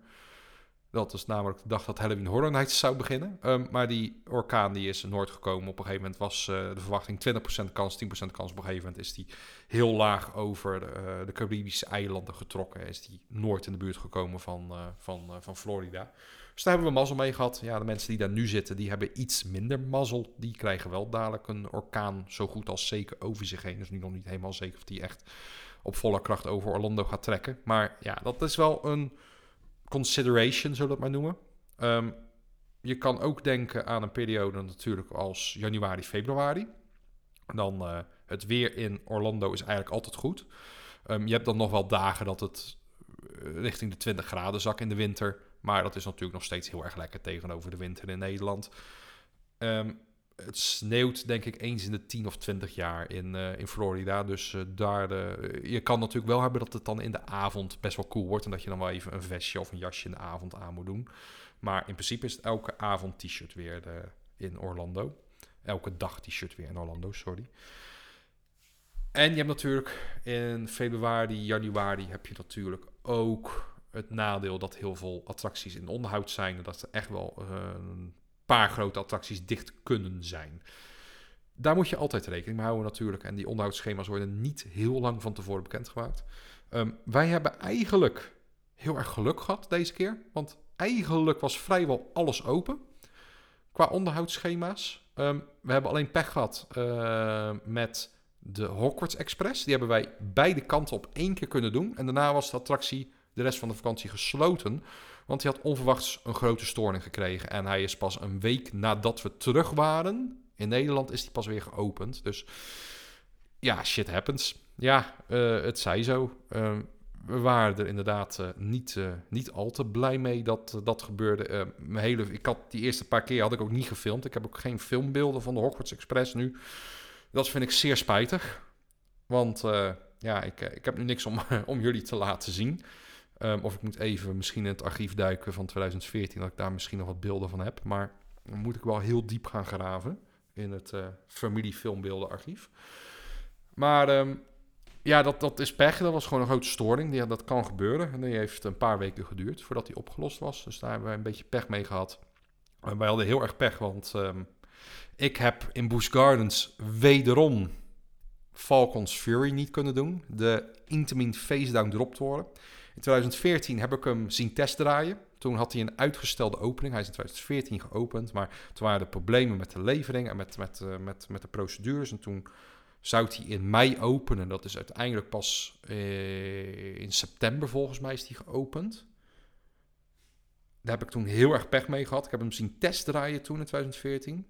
Dat is namelijk de dag dat Halloween Horror Nights zou beginnen. Um, maar die orkaan die is nooit gekomen. Op een gegeven moment was uh, de verwachting 20% kans, 10% kans. Op een gegeven moment is die heel laag over de, uh, de Caribische eilanden getrokken. Is die nooit in de buurt gekomen van, van, van Florida. Dus daar hebben we mazzel mee gehad. Ja, de mensen die daar nu zitten, die hebben iets minder mazzel. Die krijgen wel dadelijk een orkaan zo goed als zeker over zich heen. Dus nu nog niet helemaal zeker of die echt op volle kracht over Orlando gaat trekken. Maar ja, dat is wel een consideration, zullen we het maar noemen. Um, je kan ook denken aan een periode natuurlijk als januari, februari. Dan uh, het weer in Orlando is eigenlijk altijd goed. Um, je hebt dan nog wel dagen dat het eh, richting de 20 graden zak in de winter. Maar dat is natuurlijk nog steeds heel erg lekker tegenover de winter in Nederland. Um, het sneeuwt denk ik eens in de 10 of 20 jaar in, uh, in Florida. Dus uh, daar, uh, je kan natuurlijk wel hebben dat het dan in de avond best wel cool wordt. En dat je dan wel even een vestje of een jasje in de avond aan moet doen. Maar in principe is het elke avond t-shirt weer in Orlando. Elke dag t-shirt weer in Orlando, sorry. En je hebt natuurlijk in februari, januari heb je natuurlijk ook het nadeel dat heel veel attracties in onderhoud zijn. En dat er echt wel uh, een paar grote attracties dicht kunnen zijn. Daar moet je altijd rekening mee houden natuurlijk. En die onderhoudsschema's worden niet heel lang van tevoren bekendgemaakt. Um, wij hebben eigenlijk heel erg geluk gehad deze keer. Want eigenlijk was vrijwel alles open qua onderhoudsschema's. Um, we hebben alleen pech gehad uh, met de Hogwarts Express. Die hebben wij beide kanten op één keer kunnen doen. En daarna was de attractie de rest van de vakantie gesloten. Want hij had onverwachts een grote storing gekregen. En hij is pas een week nadat we terug waren. In Nederland is hij pas weer geopend. Dus ja, shit happens. Ja, uh, het zij zo. Uh, we waren er inderdaad uh, niet, niet al te blij mee dat dat gebeurde. mijn hele, ik had die eerste paar keer had ik ook niet gefilmd. Ik heb ook geen filmbeelden van de Hogwarts Express nu. Dat vind ik zeer spijtig. Want ja, ik, ik heb nu niks om, om jullie te laten zien. Ehm, of ik moet even misschien in het archief duiken van 2014, dat ik daar misschien nog wat beelden van heb. Maar dan moet ik wel heel diep gaan graven in het uh, familiefilmbeeldenarchief. Maar ehm, ja, dat, dat is pech. Dat was gewoon een grote storing. Ja, dat kan gebeuren. En die heeft een paar weken geduurd voordat die opgelost was. Dus daar hebben we een beetje pech mee gehad. En wij hadden heel erg pech, want ehm, ik heb in Busch Gardens wederom Falcon's Fury niet kunnen doen. De Intamin Face Down Drop Toren. In 2014 heb ik hem zien testdraaien. Toen had hij een uitgestelde opening. Hij is in 2014 geopend, maar toen waren er problemen met de levering en met, met, uh, met, met de procedures. En toen zou hij in mei openen. Dat is uiteindelijk pas uh, in september volgens mij is die geopend. Daar heb ik toen heel erg pech mee gehad. Ik heb hem zien testdraaien toen in 2014.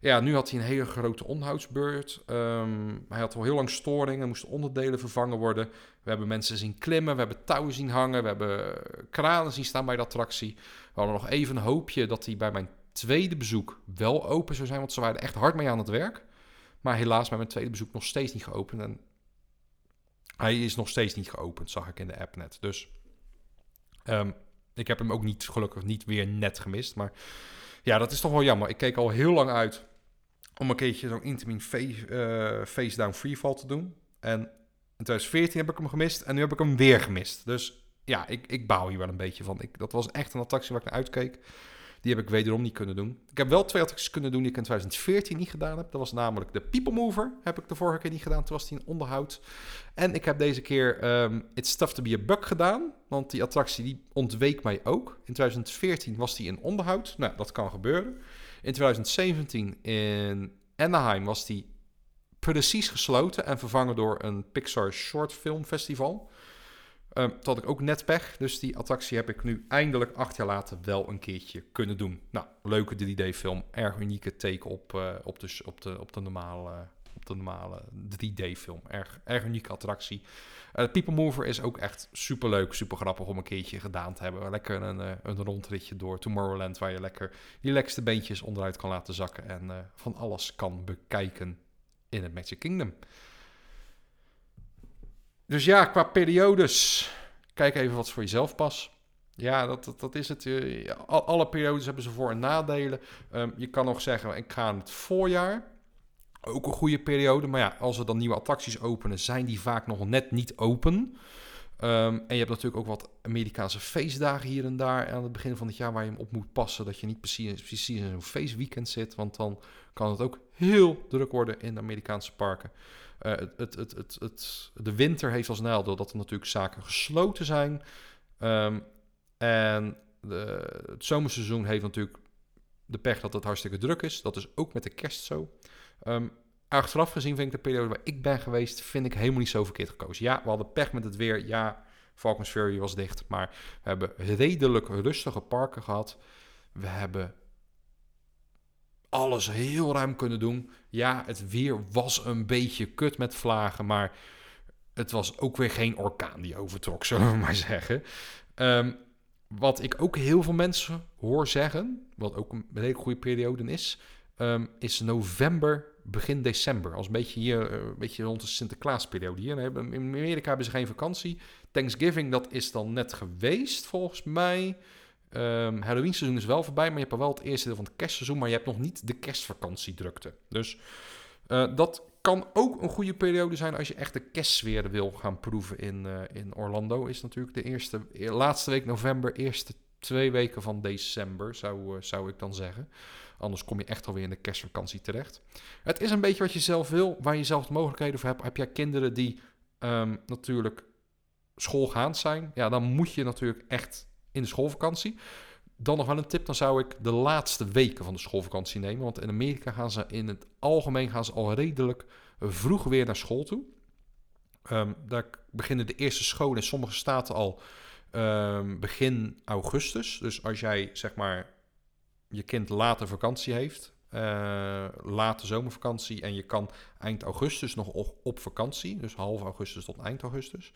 Ja, nu had hij een hele grote onderhoudsbeurt. Um, hij had al heel lang storingen, moesten onderdelen vervangen worden. We hebben mensen zien klimmen, we hebben touwen zien hangen, we hebben kranen zien staan bij de attractie. We hadden nog even een hoopje dat hij bij mijn tweede bezoek wel open zou zijn, want ze waren echt hard mee aan het werk. Maar helaas bij mijn tweede bezoek nog steeds niet geopend. En hij is nog steeds niet geopend, zag ik in de app net. Dus um, ik heb hem ook niet, gelukkig niet weer net gemist. Maar ja, dat is toch wel jammer. Ik keek al heel lang uit om een keertje zo'n Intamin uh, face down freefall te doen. En in 2014 heb ik hem gemist en nu heb ik hem weer gemist. Dus ja, ik, ik bouw hier wel een beetje van. Ik, dat was echt een attractie waar ik naar uitkeek. Die heb ik wederom niet kunnen doen. Ik heb wel twee attracties kunnen doen die ik in 2014 niet gedaan heb. Dat was namelijk de People Mover. Heb ik de vorige keer niet gedaan. Toen was die in onderhoud. En ik heb deze keer um, It's Tough to be a Bug gedaan. Want die attractie die ontweek mij ook. In 2014 was die in onderhoud. Nou, dat kan gebeuren. In 2017 in Anaheim was die precies gesloten en vervangen door een Pixar Short Film Festival. Um, had ik ook net pech, dus die attractie heb ik nu eindelijk acht jaar later wel een keertje kunnen doen. Nou, leuke 3D-film, erg unieke take op, uh, op, de, op, de, op de normale, de normale 3D-film. Erg, erg unieke attractie. Uh, People Mover is ook echt super leuk, super grappig om een keertje gedaan te hebben. Lekker een, een rondritje door Tomorrowland, waar je lekker lekkerste beentjes onderuit kan laten zakken en van alles kan bekijken in het Magic Kingdom. Dus ja, qua periodes, kijk even wat voor jezelf past. Ja, dat, dat, is het. Uh, alle periodes hebben ze voor- en nadelen. Um, je kan nog zeggen, ik ga in het voorjaar. Ook een goede periode. Maar ja, als er dan nieuwe attracties openen, zijn die vaak nog net niet open. Um, en je hebt natuurlijk ook wat Amerikaanse feestdagen hier en daar aan het begin van het jaar waar je hem op moet passen. Dat je niet precies, precies in zo'n feestweekend zit. Want dan kan het ook heel druk worden in de Amerikaanse parken. Uh, het, het, het, het, de winter heeft als nadeel dat er natuurlijk zaken gesloten zijn. Um, en het zomerseizoen heeft natuurlijk de pech dat het hartstikke druk is. Dat is ook met de kerst zo. Um, achteraf gezien vind ik de periode waar ik ben geweest, vind ik helemaal niet zo verkeerd gekozen. Ja, we hadden pech met het weer. Ja, Falcons Fury was dicht. Maar we hebben redelijk rustige parken gehad. We hebben alles heel ruim kunnen doen. Ja, het weer was een beetje kut met vlagen, maar het was ook weer geen orkaan die overtrok, zullen we maar zeggen. Um, wat ik ook heel veel mensen hoor zeggen, wat ook een hele goede periode is, um, is november, begin december. Als een beetje hier, uh, een beetje rond de Sinterklaasperiode hier. In Amerika hebben ze geen vakantie. Thanksgiving, dat is dan net geweest volgens mij. Um, Halloween seizoen is wel voorbij, maar je hebt wel het eerste deel van het kerstseizoen, maar je hebt nog niet de kerstvakantiedrukte. Dus uh, dat kan ook een goede periode zijn als je echt de kerstsfeer wil gaan proeven in, uh, in Orlando. Is natuurlijk de eerste, laatste week november, eerste twee weken van december, zou, zou ik dan zeggen. Anders kom je echt alweer in de kerstvakantie terecht. Het is een beetje wat je zelf wil, waar je zelf de mogelijkheden voor hebt. Heb jij kinderen die um, natuurlijk schoolgaand zijn? Ja, dan moet je natuurlijk echt in de schoolvakantie. Dan nog wel een tip, dan zou ik de laatste weken van de schoolvakantie nemen. Want in Amerika gaan ze in het algemeen gaan ze al redelijk vroeg weer naar school toe. Um, daar beginnen de eerste scholen in sommige staten al um, begin augustus. Dus als jij zeg maar je kind later vakantie heeft, uh, late zomervakantie en je kan eind augustus nog op, vakantie, dus half augustus tot eind augustus,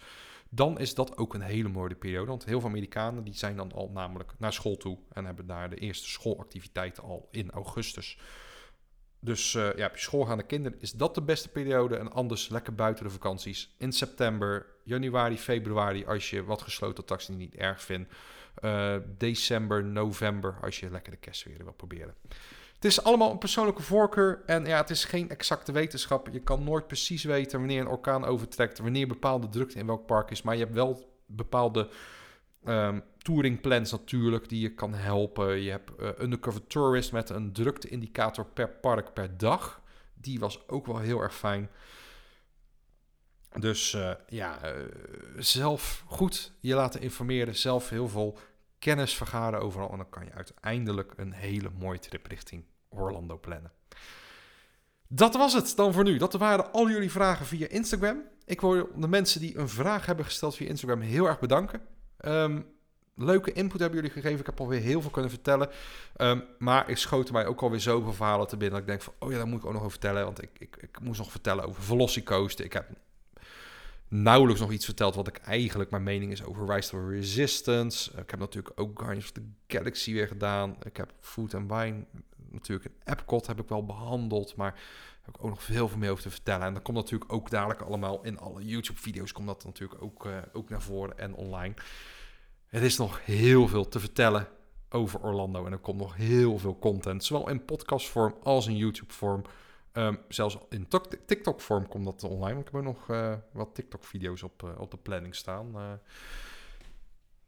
dan is dat ook een hele mooie periode. Want heel veel Amerikanen die zijn dan al namelijk naar school toe en hebben daar de eerste schoolactiviteiten al in augustus. Dus uh, ja, op je schoolgaande kinderen is dat de beste periode. En anders lekker buiten de vakanties. In september, januari, februari, als je wat gesloten taxi niet erg vindt. Uh, december, november, als je lekker de kerst weer wil proberen. Het is allemaal een persoonlijke voorkeur en ja, het is geen exacte wetenschap. Je kan nooit precies weten wanneer een orkaan overtrekt, wanneer bepaalde drukte in welk park is. Maar je hebt wel bepaalde um, touringplans natuurlijk die je kan helpen. Je hebt uh, Undercover Tourist met een drukte-indicator per park per dag. Die was ook wel heel erg fijn. Dus uh, ja, uh, zelf goed je laten informeren, zelf heel veel kennis vergaren overal. En dan kan je uiteindelijk een hele mooie trip richting Orlando plannen. Dat was het dan voor nu. Dat waren al jullie vragen via Instagram. Ik wil de mensen die een vraag hebben gesteld via Instagram heel erg bedanken. Um, leuke input hebben jullie gegeven. Ik heb alweer heel veel kunnen vertellen. Um, maar ik schoten mij ook alweer zoveel verhalen te binnen. Dat ik denk van, oh ja, daar moet ik ook nog over vertellen. Want ik, ik, ik moest nog vertellen over Velocicoaster. Ik heb nauwelijks nog iets verteld wat ik eigenlijk mijn mening is over Rise to Resistance. Ik heb natuurlijk ook Guardians of the Galaxy weer gedaan. Ik heb Food and Wine, natuurlijk een Epcot heb ik wel behandeld, maar heb ik ook nog veel, meer over te vertellen. En dat komt natuurlijk ook dadelijk allemaal in alle YouTube-video's komt dat natuurlijk ook, uh, ook naar voren en online. Er is nog heel veel te vertellen over Orlando en er komt nog heel veel content, zowel in podcastvorm als in YouTube-vorm. Um, zelfs in TikTok-vorm komt dat online. Ik heb ook nog uh, wat TikTok-video's op, uh, op de planning staan.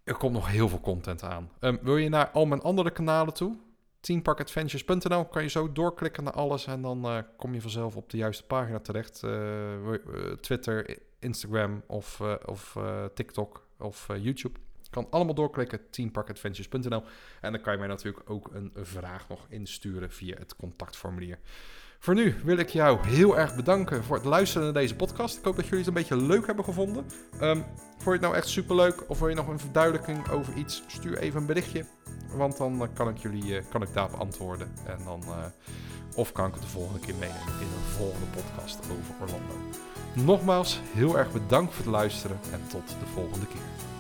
Er komt nog heel veel content aan. Um, wil je naar al mijn andere kanalen toe? teamparkadventures.nl kan je zo doorklikken naar alles en dan kom je vanzelf op de juiste pagina terecht. Twitter, Instagram of, of TikTok of YouTube. Kan allemaal doorklikken, teamparkadventures.nl. En dan kan je mij natuurlijk ook een vraag nog insturen via het contactformulier. Voor nu wil ik jou heel erg bedanken voor het luisteren naar deze podcast. Ik hoop dat jullie het een beetje leuk hebben gevonden. Um, vond je het nou echt superleuk of wil je nog een verduidelijking over iets? Stuur even een berichtje, want dan uh, kan ik jullie uh, kan ik daarop antwoorden. En dan, uh, of kan ik het de volgende keer meenemen in een volgende podcast over Orlando. Nogmaals, heel erg bedankt voor het luisteren en tot de volgende keer.